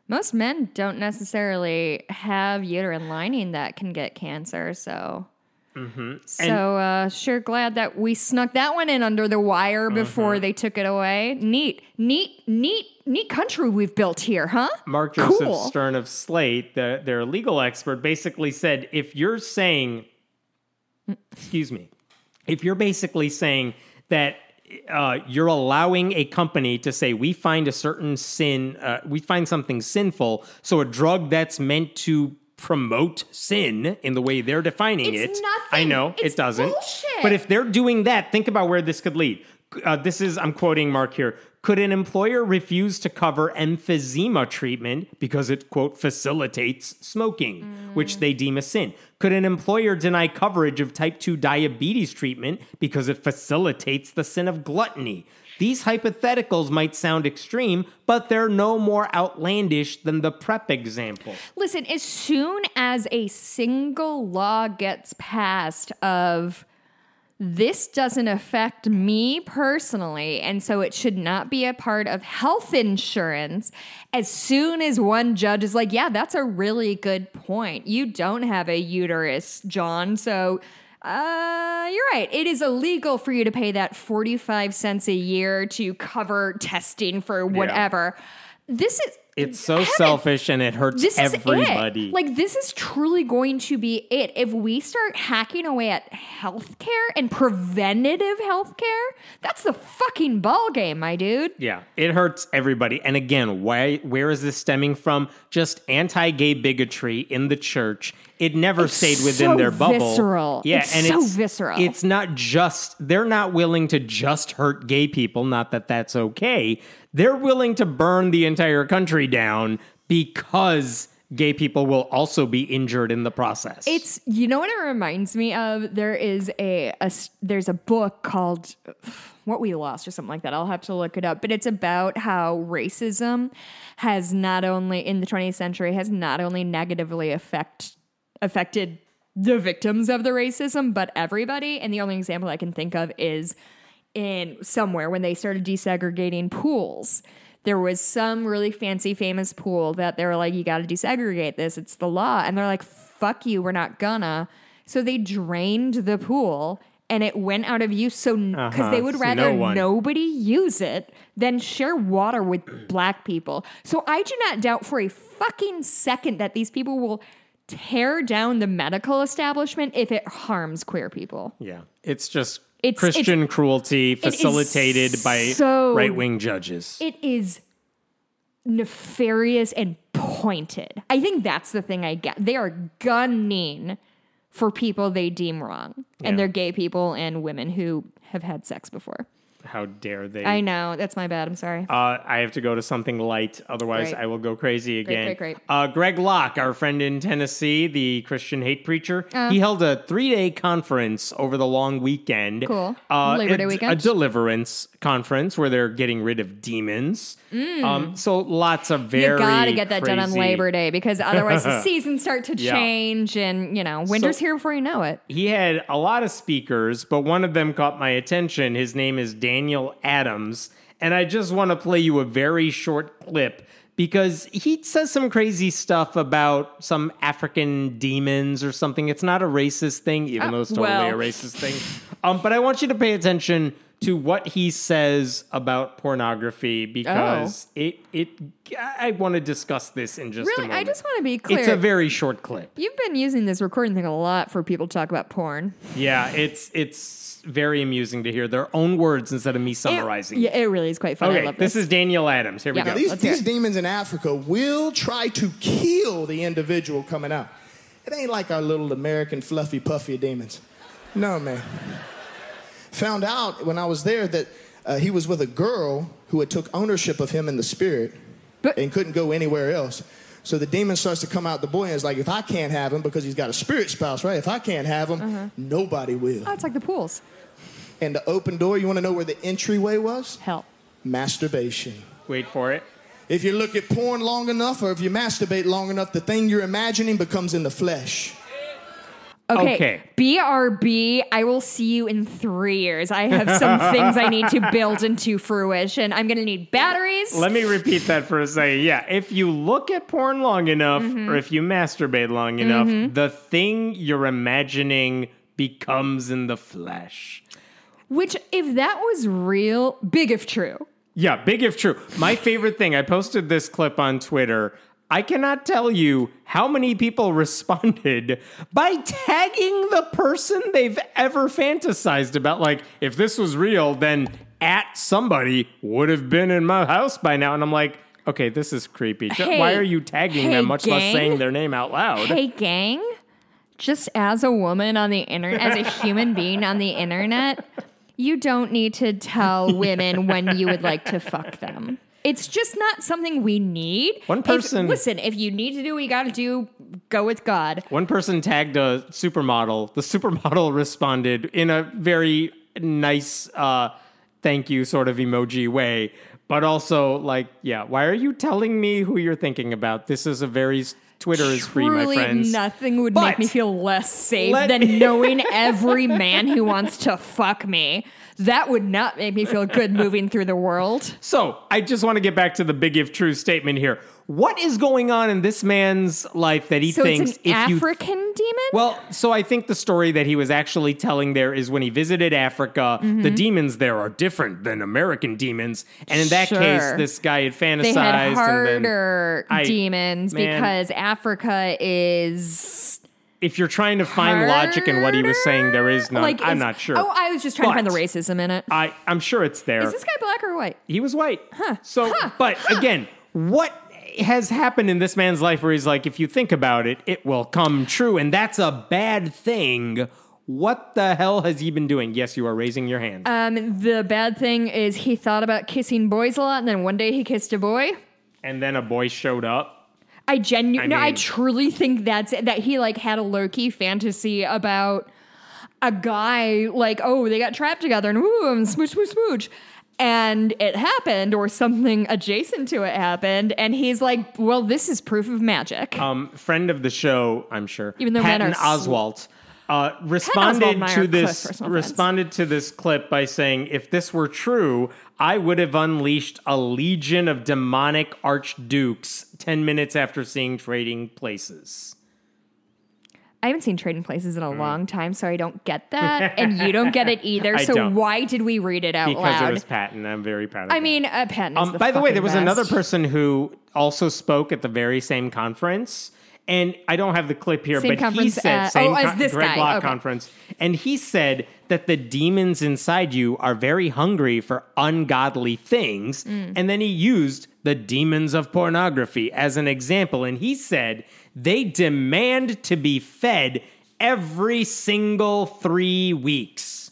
most men don't necessarily have uterine lining that can get cancer. So, so uh, sure glad that we snuck that one in under the wire before they took it away. Neat, neat, neat, neat country we've built here, huh? Mark Joseph Cool. Stern of Slate, the, their legal expert, basically said if you're saying, excuse me, if you're basically saying that uh, you're allowing a company to say we find a certain sin, uh, we find something sinful, so a drug that's meant to promote sin in the way they're defining It's it. nothing. I know It's it doesn't. bullshit. But if they're doing that, think about where this could lead. Uh, this is I'm quoting Mark here. Could an employer refuse to cover emphysema treatment because it quote facilitates smoking, which they deem a sin? Could an employer deny coverage of type 2 diabetes treatment because it facilitates the sin of gluttony? These hypotheticals might sound extreme, but they're no more outlandish than the PrEP example. Listen, as soon as a single law gets passed of this doesn't affect me personally, and so it should not be a part of health insurance. As soon as one judge is like, yeah, that's a really good point. You don't have a uterus, John, so uh, you're right. It is illegal for you to pay that 45 cents a year to cover testing for whatever. This is It's so Heaven, selfish and it hurts this everybody. is it. Like this is truly going to be it. If we start hacking away at healthcare and preventative healthcare, that's the fucking ball game, my dude. Yeah, it hurts everybody. And again, why where is this stemming from? Just anti-gay bigotry in the church. It never It's stayed within so their bubble. visceral. Yeah, And It's and so it's visceral. It's not just they're not willing to just hurt gay people, not that that's okay. They're willing to burn the entire country down because gay people will also be injured in the process. It's you know what it reminds me of. There is a, a there's a book called What We Lost or something like that. I'll have to look it up, but it's about how racism has not only in the 20th century has not only negatively affect affected the victims of the racism, but everybody. And the only example I can think of is in somewhere when they started desegregating pools. There was some really fancy, famous pool that they were like, you got to desegregate this. It's the law. And they're like, fuck you, we're not gonna. So they drained the pool and it went out of use. So, because Uh-huh. they would rather no nobody use it than share water with black people. So I do not doubt for a fucking second that these people will tear down the medical establishment if it harms queer people. Yeah. It's just It's- Christian cruelty facilitated by so- right wing judges. It is nefarious and pointed. I think that's the thing I get. They are gunning for people they deem wrong. Yeah. And they're gay people and women who have had sex before. How dare they? I know. That's my bad. I'm sorry. Uh, I have to go to something light, otherwise Great. I will go crazy again. great, great. Uh, Greg Locke, our friend in Tennessee, the Christian hate preacher, Uh. he held a three-day conference over the long weekend. Cool. Uh, Labor Day a- weekend? a deliverance conference where they're getting rid of demons. Um, so lots of very Mm. you gotta get that done on Labor Day because [LAUGHS] otherwise the seasons start to Yeah. change and you know winter's So- here before you know it. He had a lot of speakers, but one of them caught my attention. His name is Daniel Adams. And I just want to play you a very short clip because he says some crazy stuff about some African demons or something. It's not a racist thing, even Oh, though it's totally well. a racist thing. Um, but I want you to pay attention to what he says about pornography because it it I want to discuss this in just a Really, moment. I just want to be clear. It's a very short clip. You've been using this recording thing a lot for people to talk about porn. Yeah, it's it's very amusing to hear their own words instead of me summarizing. It, yeah, it really is quite fun. I okay, love this this. is Daniel Adams. Here Yeah. we go. Now, These, these demons in Africa will try to kill the individual coming out. It ain't like our little American fluffy puffy demons. No, man. Found out when I was there that uh, he was with a girl who had took ownership of him in the spirit But- and couldn't go anywhere else. So the demon starts to come out the boy and is like, if I can't have him because he's got a spirit spouse, right? If I can't have him, Uh-huh. nobody will. oh, it's like the pools. And the open door, you want to know where the entryway was? Hell. Masturbation. Wait for it. If you look at porn long enough or if you masturbate long enough, the thing you're imagining becomes in the flesh. Okay. Okay. BRB, I will see you in three years. I have some [LAUGHS] things I need to build into fruition. I'm going to need batteries. Let me repeat that for a second. Yeah, if you look at porn long enough Mm-hmm. or if you masturbate long enough, the thing you're imagining becomes in the flesh. Which, if that was real, big if true. Yeah, big if true. My favorite thing, I posted this clip on Twitter. I cannot tell you how many people [LAUGHS] responded by tagging the person they've ever fantasized about. Like, if this was real, then at somebody would have been in my house by now. And I'm like, okay, this is creepy. Hey, Why are you tagging hey, them, much less saying their name out loud? Hey, gang, just as a woman on the internet, as a human being on the internet, you don't need to tell women when you would like to fuck them. It's just not something we need. One If- person- listen, if you need to do what you got to do, go with God. One person tagged a supermodel. The supermodel [LAUGHS] responded in a very nice uh, thank you sort of emoji way, but also like, yeah, why are you telling me who you're thinking about? This is a very Twitter is free, my Truly, friends. nothing would But- make me feel less safe than [LAUGHS] knowing every man who wants to fuck me. That would not make me feel good moving through the world. [LAUGHS] So I just want to get back to the big if true statement here. What is going on in this man's life that he So thinks it's an if you African demon? Well, so I think the story that he was actually telling there is when he visited Africa, Mm-hmm. the demons there are different than American demons. And in that case, this guy had fantasized. they had and then, harder I- demons man. because Africa is if you're trying to find logic in what he was saying, there is none. like I'm not sure. Oh, I was just trying to find the racism in it. I, I'm sure it's there. Is this guy black or white? he was white. Huh. So, but again, what has happened in this man's life where he's like, if you think about it, it will come true. And that's a bad thing. What the hell has he been doing? Yes, you are raising your hand. Um, the bad thing is he thought about kissing boys a lot, and then one day he kissed a boy. and then a boy showed up. I genuinely, no, I truly think that's it, that he like had a low key fantasy about a guy like, oh, they got trapped together and ooh, and smooch, smooch, smooch. and it happened or something adjacent to it happened and he's like well this is proof of magic um, friend of the show, I'm sure, Even though men Patton are sl- Oswalt, uh, responded to this close personal friends. responded to this clip by saying, "If this were true, I would have unleashed a legion of demonic archdukes ten minutes after seeing Trading Places." I haven't seen Trading Places in a long time, so I don't get that, and you don't get it [LAUGHS] either. So don't. why did we read it out Because loud? it was Patton, I'm very proud of I that. mean, uh, Patton. Is Um, the by the way, there was best. another person who also spoke at the very same conference. And I don't have the clip here, Same but he said, uh, same oh, con- Greg guy, Locke okay. conference. And he said that the demons inside you are very hungry for ungodly things. Mm. And then he used the demons of pornography as an example. And he said they demand to be fed every single three weeks.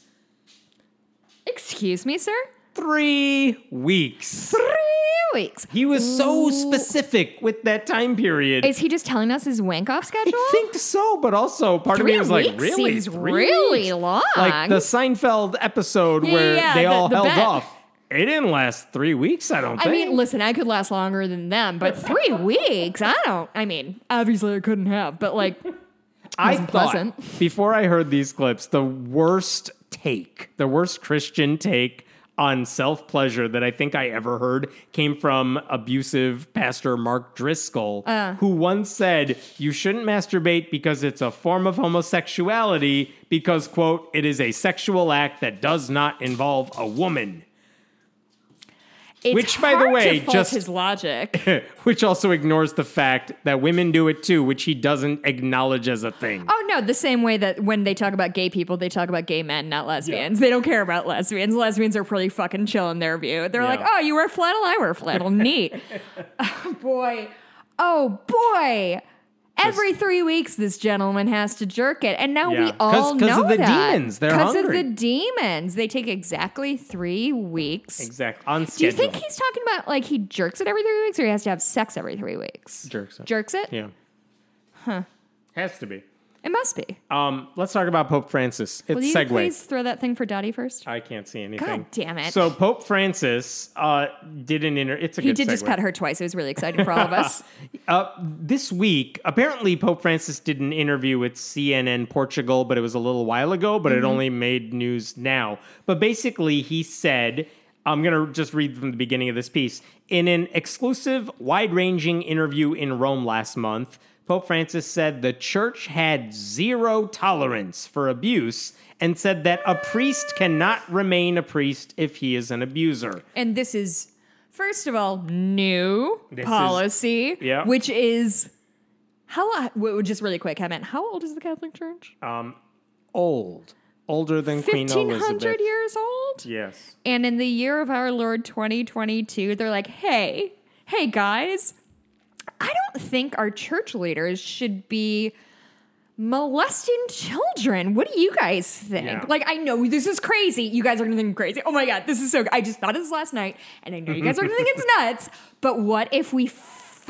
Excuse me, sir. Three weeks. Three weeks. He was so specific with that time period. Is he just telling us his wank off schedule? I think so, but also part Three of me was like, really, seems Three really weeks? long. Like the Seinfeld episode where yeah, they the- all the held bet. off. It didn't last three weeks. I don't I think. mean, listen, I could last longer than them, but three [LAUGHS] weeks, I don't. I mean, obviously I couldn't have, but like, [LAUGHS] I wasn't thought pleasant. before I heard these clips, the worst take, the worst Christian take on self pleasure that I think I ever heard came from abusive pastor Mark Driscoll, Uh. who once said, You shouldn't masturbate because it's a form of homosexuality, because, quote, it is a sexual act that does not involve a woman. It's Which, by the way, just- his logic. [LAUGHS] which also ignores the fact that women do it too, which he doesn't acknowledge as a thing. Oh no, the same way that when they talk about gay people, they talk about gay men, not lesbians. They don't care about lesbians. Lesbians are pretty fucking chill in their view. They're like, oh, you wear flannel, I wear flannel. Neat. [LAUGHS] [LAUGHS] oh boy. Oh boy. Every three weeks, this gentleman has to jerk it, and now we Yeah. 'Cause- all 'cause know of the that. demons. They're Because of hungry. the demons. They take exactly three weeks. Exactly. On Do you schedule. think he's talking about like he jerks it every three weeks, or he has to have sex every three weeks? jerks it? Jerks it. Yeah. Huh. Has to be. It must be. Um, let's talk about Pope Francis. It's Will you segue. please throw that thing for Dottie first? I can't see anything. God damn it. So Pope Francis uh, did an inter. It's a He good did just pet her twice. It was really exciting for all of us. [LAUGHS] Uh, this week, apparently, Pope Francis did an interview with CNN Portugal, but it was a little while ago, but Mm-hmm. it only made news now. But basically, he said, I'm going to just read from the beginning of this piece. In an exclusive, wide ranging interview in Rome last month, Pope Francis said the church had zero tolerance for abuse and said that a priest cannot remain a priest if he is an abuser. and this is, first of all, new This is- policy, yeah. which is how, just really quick, I meant, how old is the Catholic Church? Um, Old. Older than Queen Elizabeth. 1500 years old? Yes. And in the year of our Lord 2022, they're like, hey, hey guys, I don't think our church leaders should be molesting children. What do you guys think? Yeah. Like, I know this is crazy. You guys are gonna think I'm crazy. Oh my god, this is so. I just thought of this last night, and I know you guys are gonna think it's [LAUGHS] nuts. But what if we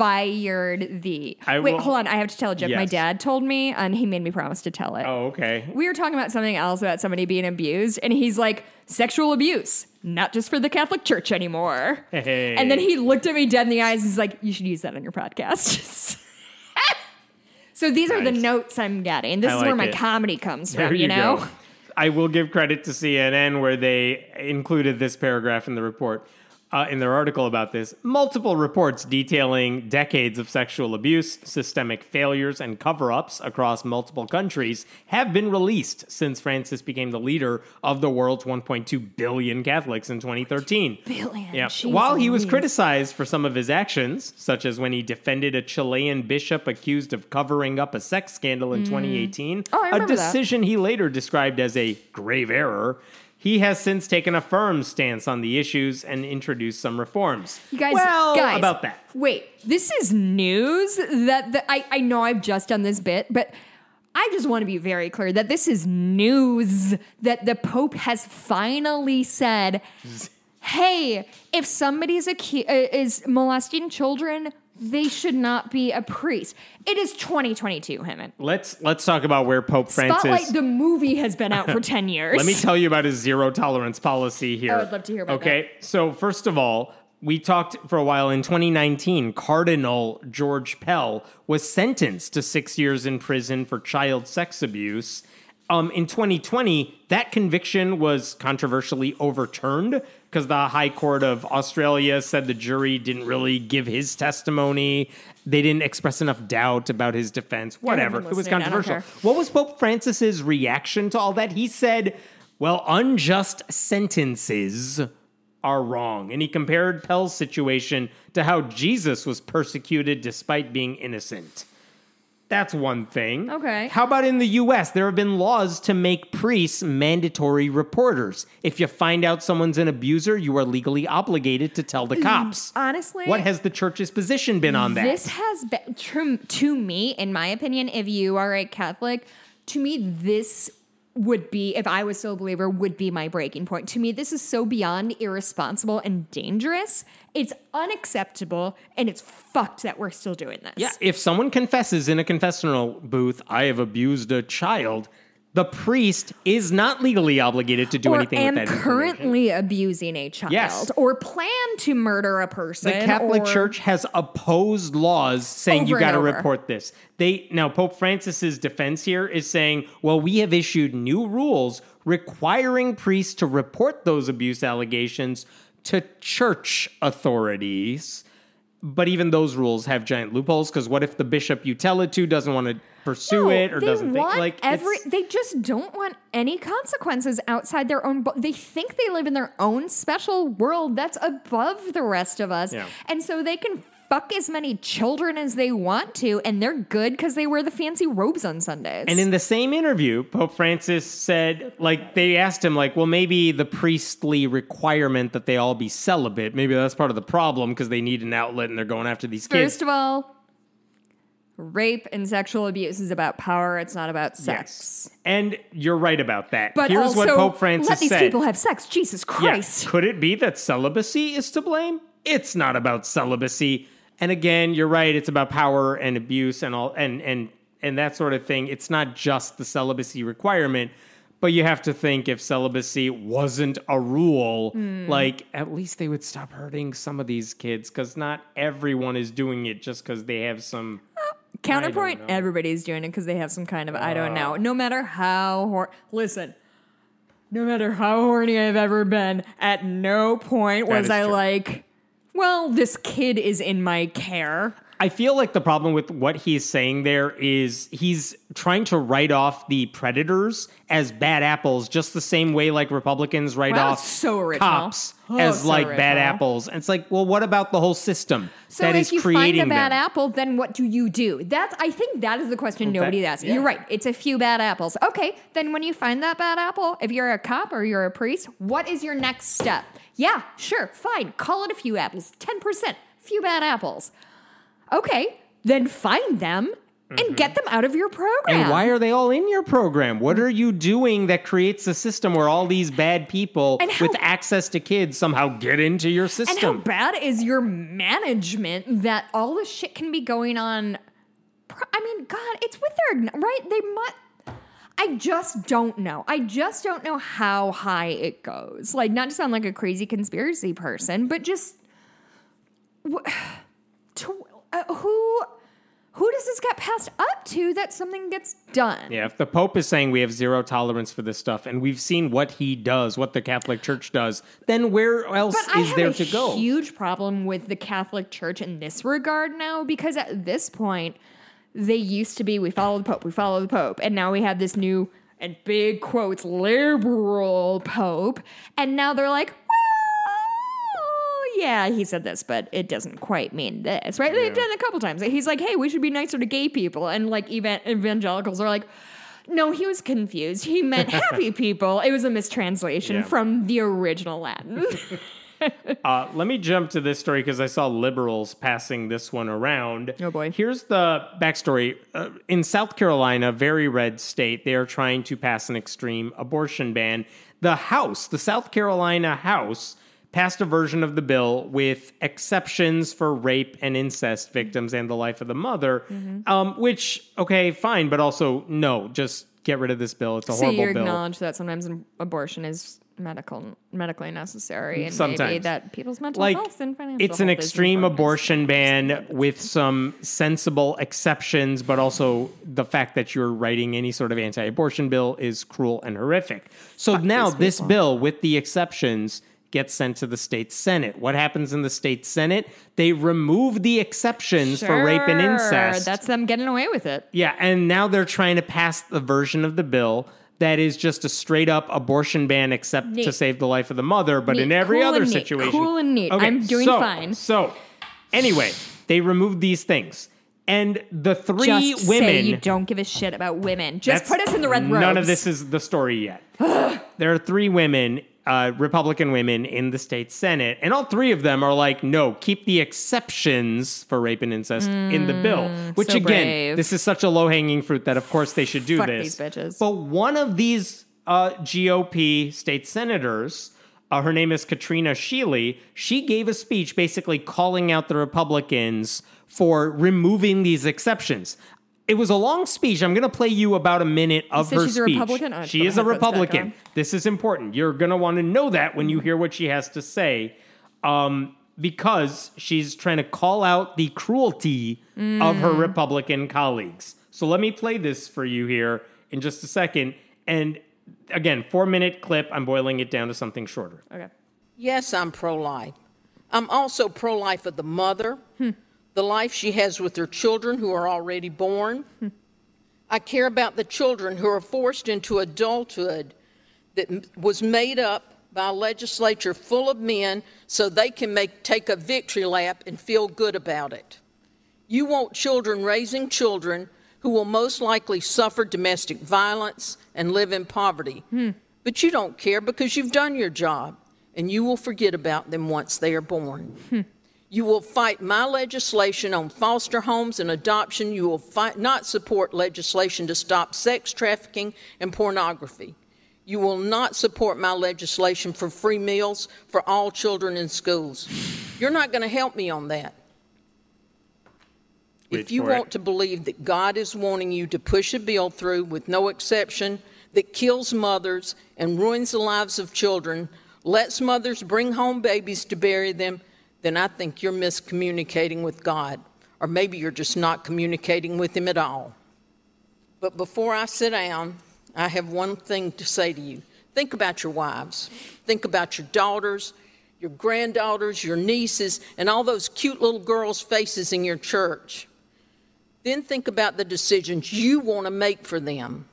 fired the? I Wait, will- hold on. I have to tell a joke. My Yes. dad told me, and he made me promise to tell it Oh, okay. we were talking about something else about somebody being abused, and he's like, sexual abuse, not just for the Catholic Church anymore. Hey. And then he looked at me dead in the eyes and he's like, you should use that on your podcast. [LAUGHS] so these are the Nice. notes I'm getting. This I is where like my it. comedy comes There from, you, know? go. I will give credit to CNN where they included this paragraph in the report. Uh, in their article about this, multiple reports detailing decades of sexual abuse, systemic failures, and cover ups across multiple countries have been released since Francis became the leader of the world's 1.2 billion Catholics in 2013. Billion, Yeah. jeez While he was criticized for some of his actions, such as when he defended a Chilean bishop accused of covering up a sex scandal in 2018, Oh, a remember that. decision he later described as a grave error. He has since taken a firm stance on the issues and introduced some reforms. You guys, well, guys, about that. Wait, this is news that the, I, I know I've just done this bit, but I just want to be very clear that this is news that the Pope has finally said, [LAUGHS] hey, if somebody's acu- uh, is molesting children, they should not be a priest. It is 2022, Hemant. Let's let's talk about where Pope Francis. Spotlight, the movie has been out for [LAUGHS] 10 years. Let me tell you about his zero tolerance policy here. I would love to hear about it. Okay, so first of all, we talked for a while in 2019. Cardinal George Pell was sentenced to six years in prison for child sex abuse. Um, in 2020, that conviction was controversially overturned because the High Court of Australia said the jury didn't really give his testimony. They didn't express enough doubt about his defense. Whatever. It was listening. I don't controversial. What was Pope Francis's reaction to all that? He said, "Well, unjust sentences are wrong." And he compared Pell's situation to how Jesus was persecuted despite being innocent. That's one thing. Okay. How about in the US? There have been laws to make priests mandatory reporters. If you find out someone's an abuser, you are legally obligated to tell the mm, cops. honestly, What has the church's position been on that? This has been to, to me, in my opinion, if you are a Catholic, to me, this would be, if I was still a believer, would be my breaking point. To me, this is so beyond irresponsible and dangerous. It's unacceptable, and it's fucked that we're still doing this. Yeah, if someone confesses in a confessional booth, I have abused a child, the priest is not legally obligated to do or anything am with that currently abusing a child, Yes. or plan to murder a person. The Catholic Church has opposed laws saying you got to report this. They now Pope Francis's defense here is saying, "Well, we have issued new rules requiring priests to report those abuse allegations to church authorities." But even those rules have giant loopholes because what if the bishop you tell it to doesn't want to pursue No, it or doesn't think like every. They just don't want any consequences outside their own. bu- They think they live in their own special world that's above the rest of us, Yeah. and so they can fuck as many children as they want to, and they're good because they wear the fancy robes on Sundays. And in the same interview, Pope Francis said, like, they asked him, like, well, maybe the priestly requirement that they all be celibate, maybe that's part of the problem because they need an outlet and they're going after these kids. First of all, rape and sexual abuse is about power. It's not about sex. Yes. And you're right about that. But Here's also, what Pope Francis let these said. people have sex. Jesus. Christ. Could it be that celibacy is to blame? It's not about celibacy. And again, you're right, it's about power and abuse and all and and and that sort of thing. It's not just the celibacy requirement, but you have to think if celibacy wasn't a rule, Hmm. like at least they would stop hurting some of these kids cuz not everyone is doing it just cuz they have some Counterpoint: don't know. Everybody's doing it because they have some kind of I don't know. No matter how hor- listen, no matter how horny I've ever been, at no point was I true. like, well, this kid is in my care. I feel like the problem with what he's saying there is he's trying to write off the predators as bad apples, just the same way like Republicans write Wow, off so original. cops Oh, as so like bad apples. And it's like, well, what about the whole system So that if you find a bad them? apple, then what do you do? That's I think that is the question that- nobody asks. yeah. You're right. It's a few bad apples. Okay, then when you find that bad apple, if you're a cop or you're a priest, what is your next step? Yeah, sure, fine. Call it a few apples. 10%. Few bad apples. Okay, then find them and get them out of your program. Mm-hmm. And why are they all in your program? What are you doing that creates a system where all these bad people how- with access to kids somehow get into your system? And how bad is your management that all this shit can be going on? I mean, God, it's with their right. They must. I just don't know. I just don't know how high it goes. Like, not to sound like a crazy conspiracy person, but just wh- [SIGHS] to uh, who who does this get passed up to that something gets done? Yeah, if the Pope is saying we have zero tolerance for this stuff, and we've seen what he does, what the Catholic Church does, then where else But is there to go? huge problem with the Catholic Church in this regard now because at this point, they used to be we follow the Pope, we follow the Pope, and now we have this new and big quotes liberal Pope, and now they're like, well, yeah, he said this, but it doesn't quite mean this, right? They've done it a couple times. He's like, hey, we should be nicer to gay people, and like evan- evangelicals are like. No, he was confused. He meant happy [LAUGHS] people. It was a mistranslation Yeah. from the original Latin. [LAUGHS] [LAUGHS] Uh, let me jump to this story because I saw liberals passing this one around. Oh, boy. Here's the backstory. Uh, in South Carolina, very red state, they are trying to pass an extreme abortion ban. The House, the South Carolina House, passed a version of the bill with exceptions for rape and incest victims and the life of the mother, Mm-hmm. um, which, okay, fine, but also, no, just get rid of this bill. It's a So horrible you bill. acknowledge that sometimes abortion is medical, medically necessary, and maybe that people's mental like health and financial it's an extreme abortion ban with some sensible exceptions but also the fact that you're writing any sort of anti-abortion bill is cruel and horrific. So now this people. bill with the exceptions gets sent to the state senate. What happens in the state senate? They remove the exceptions for rape and incest. That's them getting away with it. yeah, and now they're trying to pass the version of the bill that is just a straight up abortion ban, except to save the life of the mother. But in every Cool other situation, Cool and neat. I'm doing so- fine. So, anyway, they removed these things, and the three Just women. say you don't give a shit about women. Just put us in the red robes. None of this is the story yet. [SIGHS] there are three women. Uh, Republican women in the state Senate, and all three of them are like, no, keep the exceptions for rape and incest in the bill. Which, Mm, so again, brave. this is such a low hanging fruit that, of course, they should do Fuck this. But one of these uh, GOP state senators, uh, her name is Katrina Shealy, she gave a speech basically calling out the Republicans for removing these exceptions. It was a long speech. I'm going to play you about a minute of said her she's a speech. Republican? Oh, she is a my headphones back Republican. This is important. You're going to want to know that when you hear what she has to say. Um, because she's trying to call out the cruelty of her Mm. Republican colleagues. So let me play this for you here in just a second. And again, four minute clip. I'm boiling it down to something shorter. Okay. Yes, I'm pro life. I'm also pro life of the mother, the life she has with her children who are already born. I care about the children who are forced into adulthood that was made up by a legislature full of men so they can make, take a victory lap and feel good about it. You want children raising children who will most likely suffer domestic violence and live in poverty. But you don't care because you've done your job and you will forget about them once they are born. You will fight my legislation on foster homes and adoption. You will fight, not support legislation to stop sex trafficking and pornography. You will not support my legislation for free meals for all children in schools. You're not going to help me on that. Wait If you for it. want to believe that God is wanting you to push a bill through with no exception that kills mothers and ruins the lives of children, lets mothers bring home babies to bury them, then I think you're miscommunicating with God. Or maybe you're just not communicating with Him at all. But before I sit down, I have one thing to say to you. Think about your wives. Think about your daughters, your granddaughters, your nieces, and all those cute little girls' faces in your church. Then think about the decisions you want to make for them.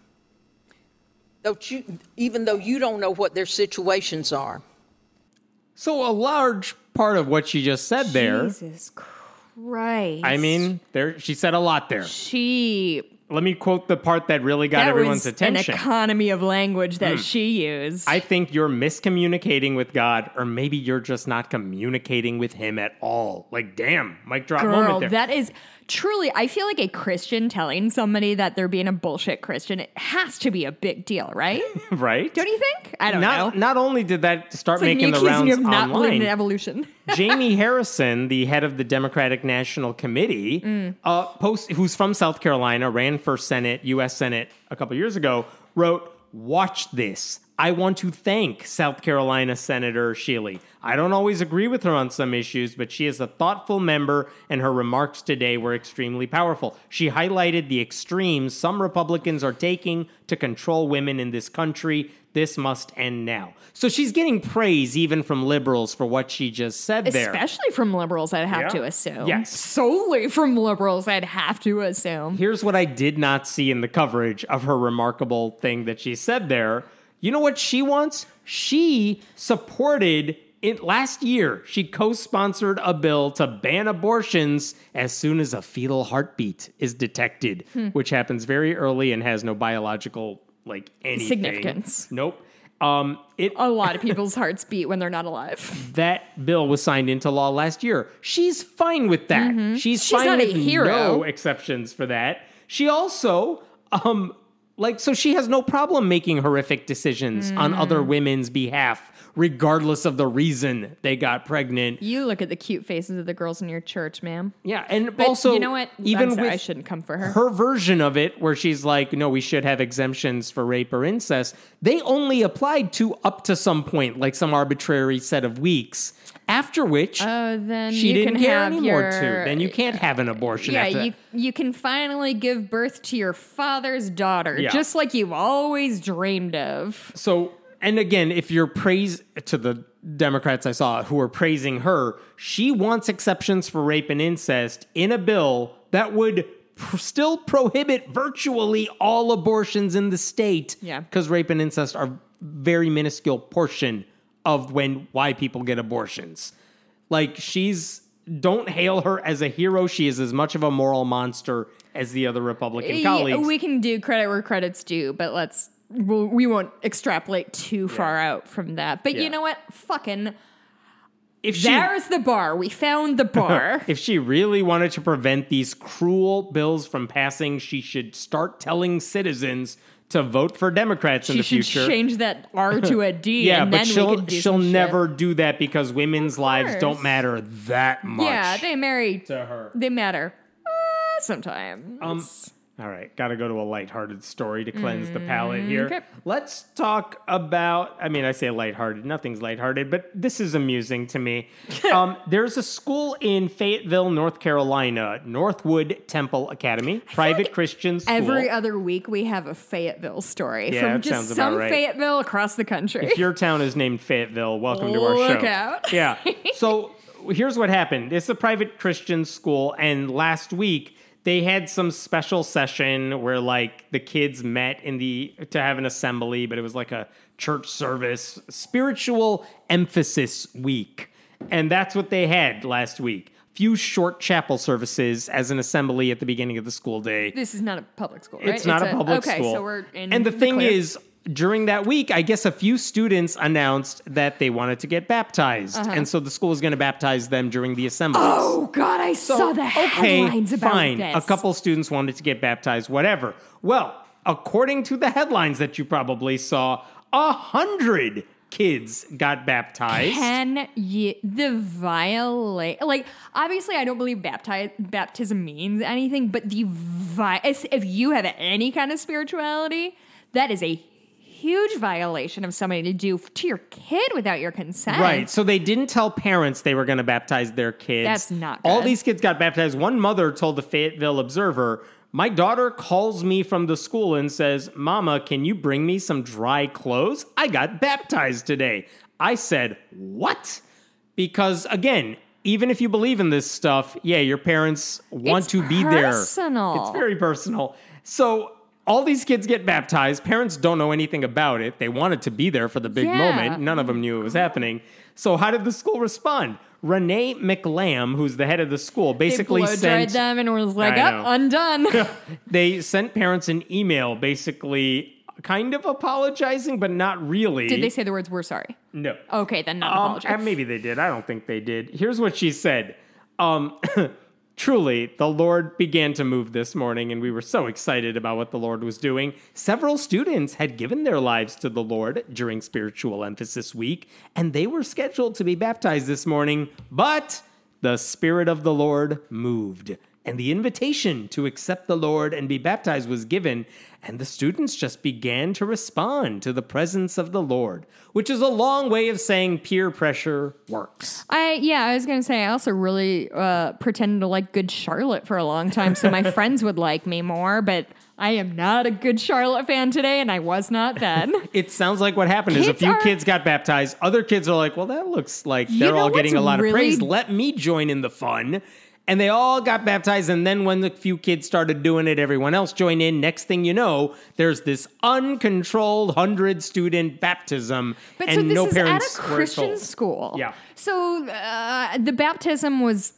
You, even though you don't know what their situations are. So a large part of what she just said there. Jesus Christ. I mean, there she said a lot there. she Let me quote the part that really got that everyone's attention. an economy of language that hmm. she used. I think you're miscommunicating with God, or maybe you're just not communicating with Him at all. Like, damn, mic drop moment there. that is truly. I feel like a Christian telling somebody that they're being a bullshit Christian. It has to be a big deal, right? [LAUGHS] right? Don't you think? I don't not, know. not only did that start It's like making the rounds of not online, in evolution. [LAUGHS] Jamie Harrison, the head of the Democratic National Committee, Mm. uh, post, who's from South Carolina, ran for Senate, U.S. Senate a couple years ago, wrote, "Watch this. I want to thank South Carolina Senator Shealy. I don't always agree with her on some issues, but she is a thoughtful member, and her remarks today were extremely powerful. She highlighted the extremes some Republicans are taking to control women in this country. This must end now." So she's getting praise even from liberals for what she just said there. Especially from liberals, I'd have Yeah. to assume. Yes. Solely from liberals, I'd have to assume. Here's what I did not see in the coverage of her remarkable thing that she said there. You know what she wants? She supported it last year. She co-sponsored a bill to ban abortions as soon as a fetal heartbeat is detected, Hmm. which happens very early and has no biological like anything. Significance. Nope. Um, it A lot of [LAUGHS] people's hearts beat when they're not alive. that bill was signed into law last year. She's fine with that. She's, Mm-hmm. She's fine not a with hero. no exceptions for that. She also um like so she has no problem making horrific decisions on Mm. other women's behalf regardless of the reason they got pregnant. You look at the cute faces of the girls in your church, ma'am. Yeah, and But also you know what? Even sorry, with I shouldn't come for her. her version of it, where she's like, "No, we should have exemptions for rape or incest." They only applied to up to some point, like some arbitrary set of weeks. After which, Oh, then she didn't have anymore. your, too. Then you can't have an abortion. Yeah, after you that. you can finally give birth to your father's daughter, Yeah. just like you've always dreamed of. So, and again, if you're praise to the Democrats I saw who are praising her, she wants exceptions for rape and incest in a bill that would pr- still prohibit virtually all abortions in the state. Yeah. because rape and incest are very minuscule portion of when why people get abortions. Like she's don't hail her as a hero. She is as much of a moral monster as the other Republican colleagues. We can do credit where credit's due, but let's we won't extrapolate too far out from that. But Yeah. you know what? Fucking if she there's the bar. We found the bar. [LAUGHS] If she really wanted to prevent these cruel bills from passing, she should start telling citizens to vote for Democrats in she the should future. change that R to a D. [LAUGHS] yeah, and but then she'll we can do she'll some shit. never do that because women's lives don't matter that much. Yeah, they marry. to her. They matter. Uh, sometimes. Um, all right, got to go to a lighthearted story to cleanse the palate here. Mm, okay. Let's talk about. I mean, I say lighthearted. Nothing's lighthearted, but this is amusing to me. [LAUGHS] um, there's a school in Fayetteville, North Carolina, Northwood Temple Academy, private Christian school. Every other week we have a Fayetteville story Yeah, from just sounds about some right. Fayetteville across the country. if your town is named Fayetteville, welcome to our Look show. out. Yeah. [LAUGHS] So here's what happened. It's a private Christian school, and last week they had some special session where like the kids met in the to have an assembly, but it was like a church service, spiritual emphasis week. And that's what they had last week. Few short chapel services as an assembly at the beginning of the school day. this is not a public school, right? It's not a public okay, school. Okay, so we're in and the thing clear. is, during that week, I guess a few students announced that they wanted to get baptized, and so the school was going to baptize them during the assembly. Uh-huh. oh god, I saw the headlines about fine. this. A couple students wanted to get baptized, whatever. Well, according to the headlines that you probably saw, a hundred kids got baptized. Can you the violate like obviously I don't believe baptize baptism means anything, but the vi- if you have any kind of spirituality, that is a huge violation of somebody to do to your kid without your consent. Right. So they didn't tell parents they were going to baptize their kids. That's not All these kids got baptized. One mother told the Fayetteville Observer, "My daughter calls me from the school and says, "Mama, can you bring me some dry clothes? I got baptized today." I said, "What?" Because again, even if you believe in this stuff, yeah, your parents want It's to be there. personal. It's very personal. So all these kids get baptized. Parents don't know anything about it. They wanted to be there for the big Yeah. moment. None of them knew it was happening. So how did the school respond? Renee McLam, who's the head of the school, basically dried sent them and was like, "Oh, undone." [LAUGHS] [LAUGHS] they sent parents an email, basically kind of apologizing, but not really. Did they say the words "We're sorry"? no? Okay, then not Um, apology. and maybe they did. I don't think they did. Here's what she said. Um, [CLEARS THROAT] truly, the Lord began to move this morning, and we were so excited about what the Lord was doing. Several students had given their lives to the Lord during Spiritual Emphasis Week, and they were scheduled to be baptized this morning, but the Spirit of the Lord moved. And the invitation to accept the Lord and be baptized was given, and the students just began to respond to the presence of the Lord, which is a long way of saying peer pressure works. I yeah, I was gonna say I also really uh, pretended to like Good Charlotte for a long time, so my [LAUGHS] friends would like me more. But I am not a Good Charlotte fan today, and I was not then. [LAUGHS] It sounds like what happened is a few are- kids got baptized. Other kids are like, well, that looks like they're all getting a lot of praise. Let me join in the fun. And they all got baptized. And then when the few kids started doing it, everyone else joined in. Next thing you know, there's this uncontrolled 100 student baptism. But and so this no is parents at a Christian school. Yeah. So uh, the baptism was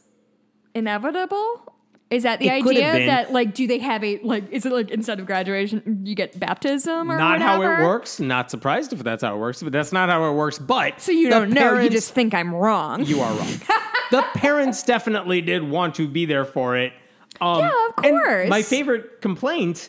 inevitable. Is that the It idea that like do they have a like is it like instead of graduation you get baptism or Not how it works. Not surprised if that's how it works, but that's not how it works. But So you don't know. You just think I'm wrong. You are wrong. [LAUGHS] the parents definitely did want to be there for it. Um, Yeah, of and course. my favorite complaint.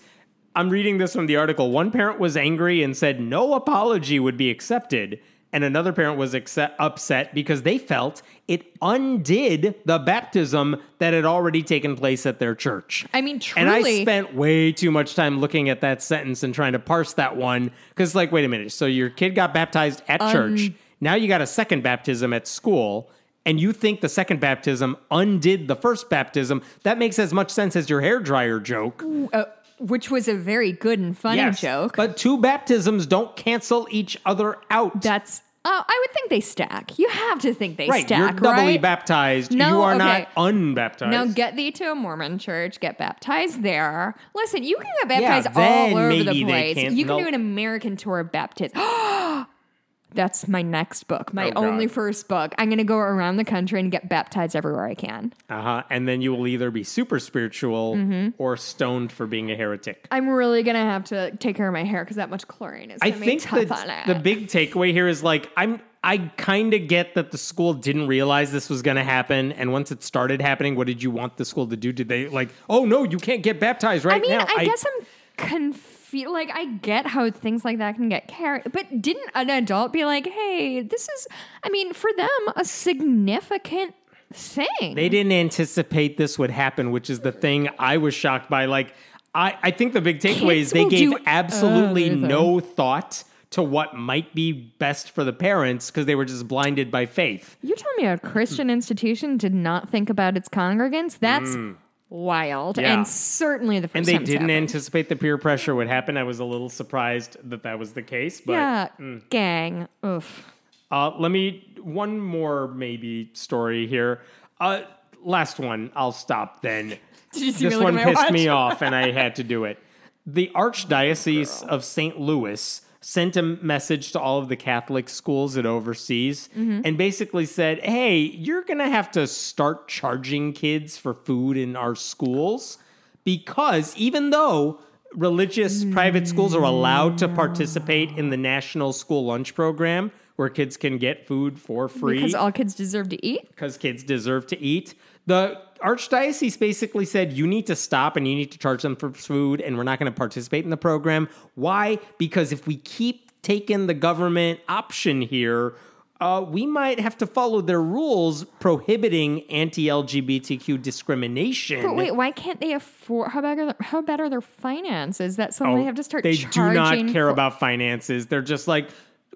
I'm reading this from the article. One parent was angry and said no apology would be accepted. And another parent was accept, upset because they felt it undid the baptism that had already taken place at their church. I mean, truly. And I spent way too much time looking at that sentence and trying to parse that one because, like, wait a minute. So your kid got baptized at church. Now you got a second baptism at school. And you think the second baptism undid the first baptism? That makes as much sense as your hair dryer joke. Uh, which was a very good and funny Yes, joke. But two baptisms don't cancel each other out. That's oh, I would think they stack. You have to think they right. stack, You're doubly right? baptized. No, you are okay. not unbaptized. Now get thee to a Mormon church, get baptized there. Listen, you can get baptized then all over the place. You can no. do an American tour of baptism. [GASPS] Oh, That's my next book, my Oh, only first book. I'm going to go around the country and get baptized everywhere I can. uh-huh. And then you will either be super spiritual Mm-hmm. or stoned for being a heretic. I'm really going to have to take care of my hair because that much chlorine is I think that the big takeaway here is like I'm I kind of get that the school didn't realize this was going to happen, and once it started happening, what did you want the school to do? Did they like, oh no, you can't get baptized right I mean, now? I, guess I'm confused. Like, I get how things like that can get carried, but didn't an adult be like, "Hey, this is"? I mean, for them, a significant thing. they didn't anticipate this would happen, which is the thing I was shocked by. Like, I I think the big takeaway Kids is they gave do absolutely everything. no thought to what might be best for the parents because they were just blinded by faith. You tell me a Christian institution did not think about its congregants? That's mm. Wild, Mm. Yeah. and certainly the first And they didn't anticipate the peer pressure would happen. I was a little surprised that that was the case, but Yeah, gang. Oof. Uh, let me one more maybe story here. Uh, last one. I'll stop then. [LAUGHS] Did you see me this look one pissed me off, and I had to do it. The Archdiocese of St. Louis sent a message to all of the Catholic schools it oversees Mm-hmm. and basically said, Hey, you're going to have to start charging kids for food in our schools because even though religious private schools are allowed to participate in the National School Lunch Program where kids can get food for free Because all kids deserve to eat. because kids deserve to eat. The archdiocese basically said you need to stop and you need to charge them for food, and we're not going to participate in the program. Why? Because if we keep taking the government option here, uh, we might have to follow their rules prohibiting anti-LGBTQ discrimination. But wait, why can't they afford? How bad are their, how bad are their finances that suddenly Oh, have to start? They do not care for- about finances. They're just like,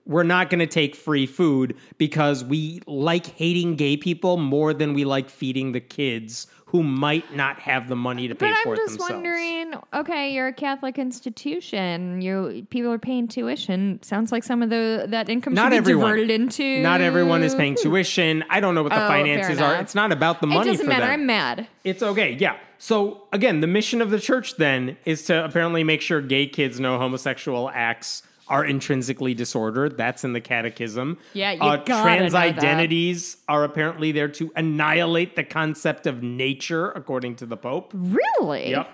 we're not going to take free food because we like hating gay people more than we like feeding the kids who might not have the money to pay for themselves. But for I'm it just wondering. Okay, you're a Catholic institution. You people are paying tuition. Sounds like some of the that income Not should be everyone. diverted into. Not everyone is paying oh, tuition. I don't know what the Oh, finances are. It's not about the It money doesn't for matter. them. I'm mad. It's okay, yeah. So again, the mission of the church then is to apparently make sure gay kids know homosexual acts are intrinsically disordered. That's in the catechism. Yeah, you uh, gotta trans know that. identities are apparently there to annihilate the concept of nature, according to the Pope. Really? Yep.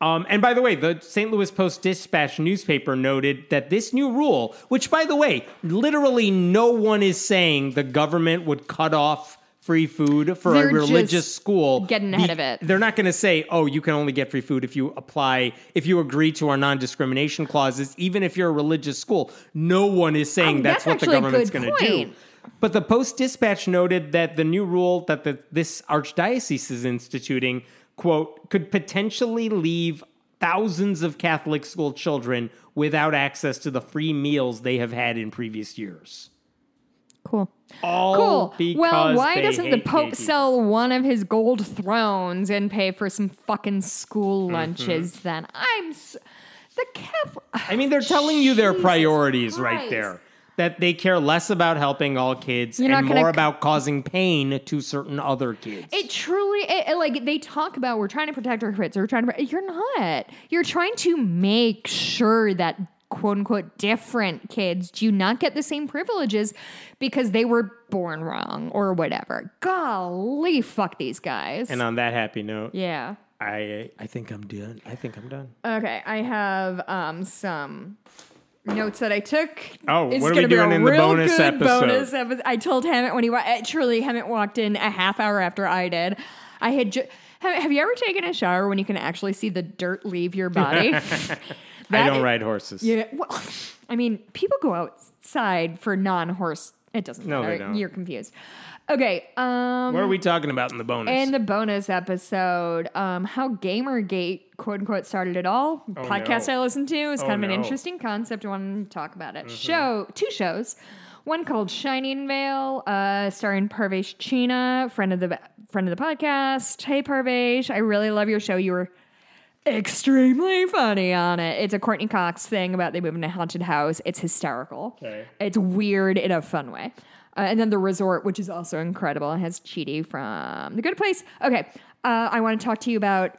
Um, and by the way, the St. Louis Post Dispatch newspaper noted that this new rule, which by the way, literally no one is saying the government would cut off free food for They're a religious school. getting ahead of it. They're not going to say, "Oh, you can only get free food if you apply, if you agree to our non-discrimination clauses, even if you're a religious school." No one is saying Oh, that's, that's what the government's going to do. But the Post Dispatch noted that the new rule that the, this archdiocese is instituting, quote, could potentially leave thousands of Catholic school children without access to the free meals they have had in previous years. Cool. All Cool. because Well, why doesn't the Pope people. sell one of his gold thrones and pay for some fucking school Mm-hmm. lunches then? I'm s- the Catholic. I mean, they're telling you their priorities right there. That they care less about helping all kids You're and more c- about causing pain to certain other kids. It truly, it, it- like they talk about, we're trying to protect our kids. We're trying to. You're not. You're trying to make sure that quote unquote different kids do not get the same privileges because they were born wrong or whatever. Golly, fuck these guys. and on that happy note, yeah. I I think I'm done. I think I'm done. Okay, I have um some notes that I took. Oh, It's what are we gonna be a doing in the real bonus good episode? Bonus episode. I told Hemant when he wa- uh, truly Hemant walked in a half hour after I did. I had. Ju- have, have you ever taken a shower when you can actually see the dirt leave your body? [LAUGHS] [LAUGHS] I don't i- ride horses. Yeah. Well, [LAUGHS] I mean, people go outside for non-horse. It doesn't No, they matter. don't. You're confused. Okay. Um. What are we talking about in the bonus? in the bonus episode, um, how Gamergate quote unquote started it all. Podcast no. I listened to is Oh, kind of an no. Mm-hmm. interesting concept. I want to talk about it. Show two shows. One called Shining Vale, uh, starring Parvesh Cheena, friend of the friend of the podcast. Hey Parvesh, I really love your show. You were extremely funny on it. It's a Courteney Cox thing about they move in a haunted house. It's hysterical. Okay. It's weird in a fun way. Uh, and then the resort, which is also incredible, it has Chidi from The Good Place. Okay, uh, I want to talk to you about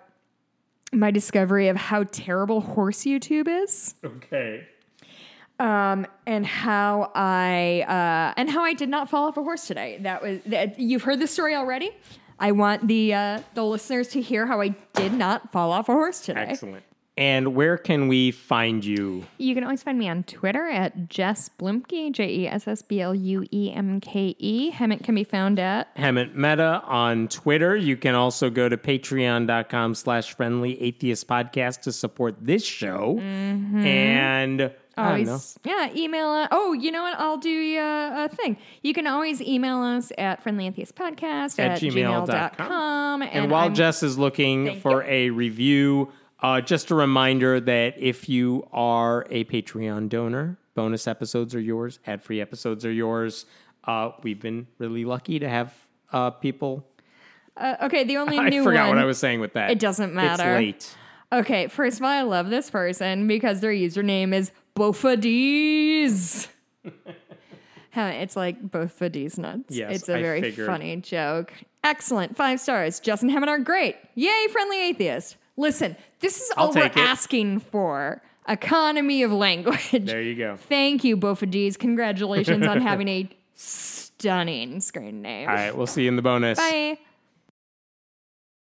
my discovery of how terrible horse YouTube is okay. um, and how I uh, and how I did not fall off a horse today. That was that, you've heard this story already. I want the uh, the listeners to hear how I did not fall off a horse today. Excellent. And where can we find you? You can always find me on Twitter at Jess Bluemke, J E S S B L U E M K E. Hemant can be found at Hemant Mehta on Twitter. You can also go to patreon.com slash friendly atheist podcast to support this show. And I don't know. Always yeah email us. Oh, you know what? I'll do you a, a thing. You can always email us at friendlyatheistpodcast At at, gmail.com. gmail.com. And, while I'm- Jess is looking for you. a review, uh, just a reminder that if you are a Patreon donor, bonus episodes are yours, ad free episodes are yours. Uh, we've been really lucky to have uh, people. uh, okay, the only [LAUGHS] new one I forgot one. what I was saying with that. It doesn't matter. It's late. Okay, first of all, I love this person because their username is Bofadis. [LAUGHS] Huh, it's like Bofadis nuts. Yes, it's a I very figured. funny joke. Excellent, five stars. Justin Hemant are great. Yay, friendly atheist. Listen, this is I'll all we're it. asking for. Economy of language. There you go. Thank you, Bofadis. Congratulations on having a [LAUGHS] stunning screen name. All right, we'll see you in the bonus. Bye.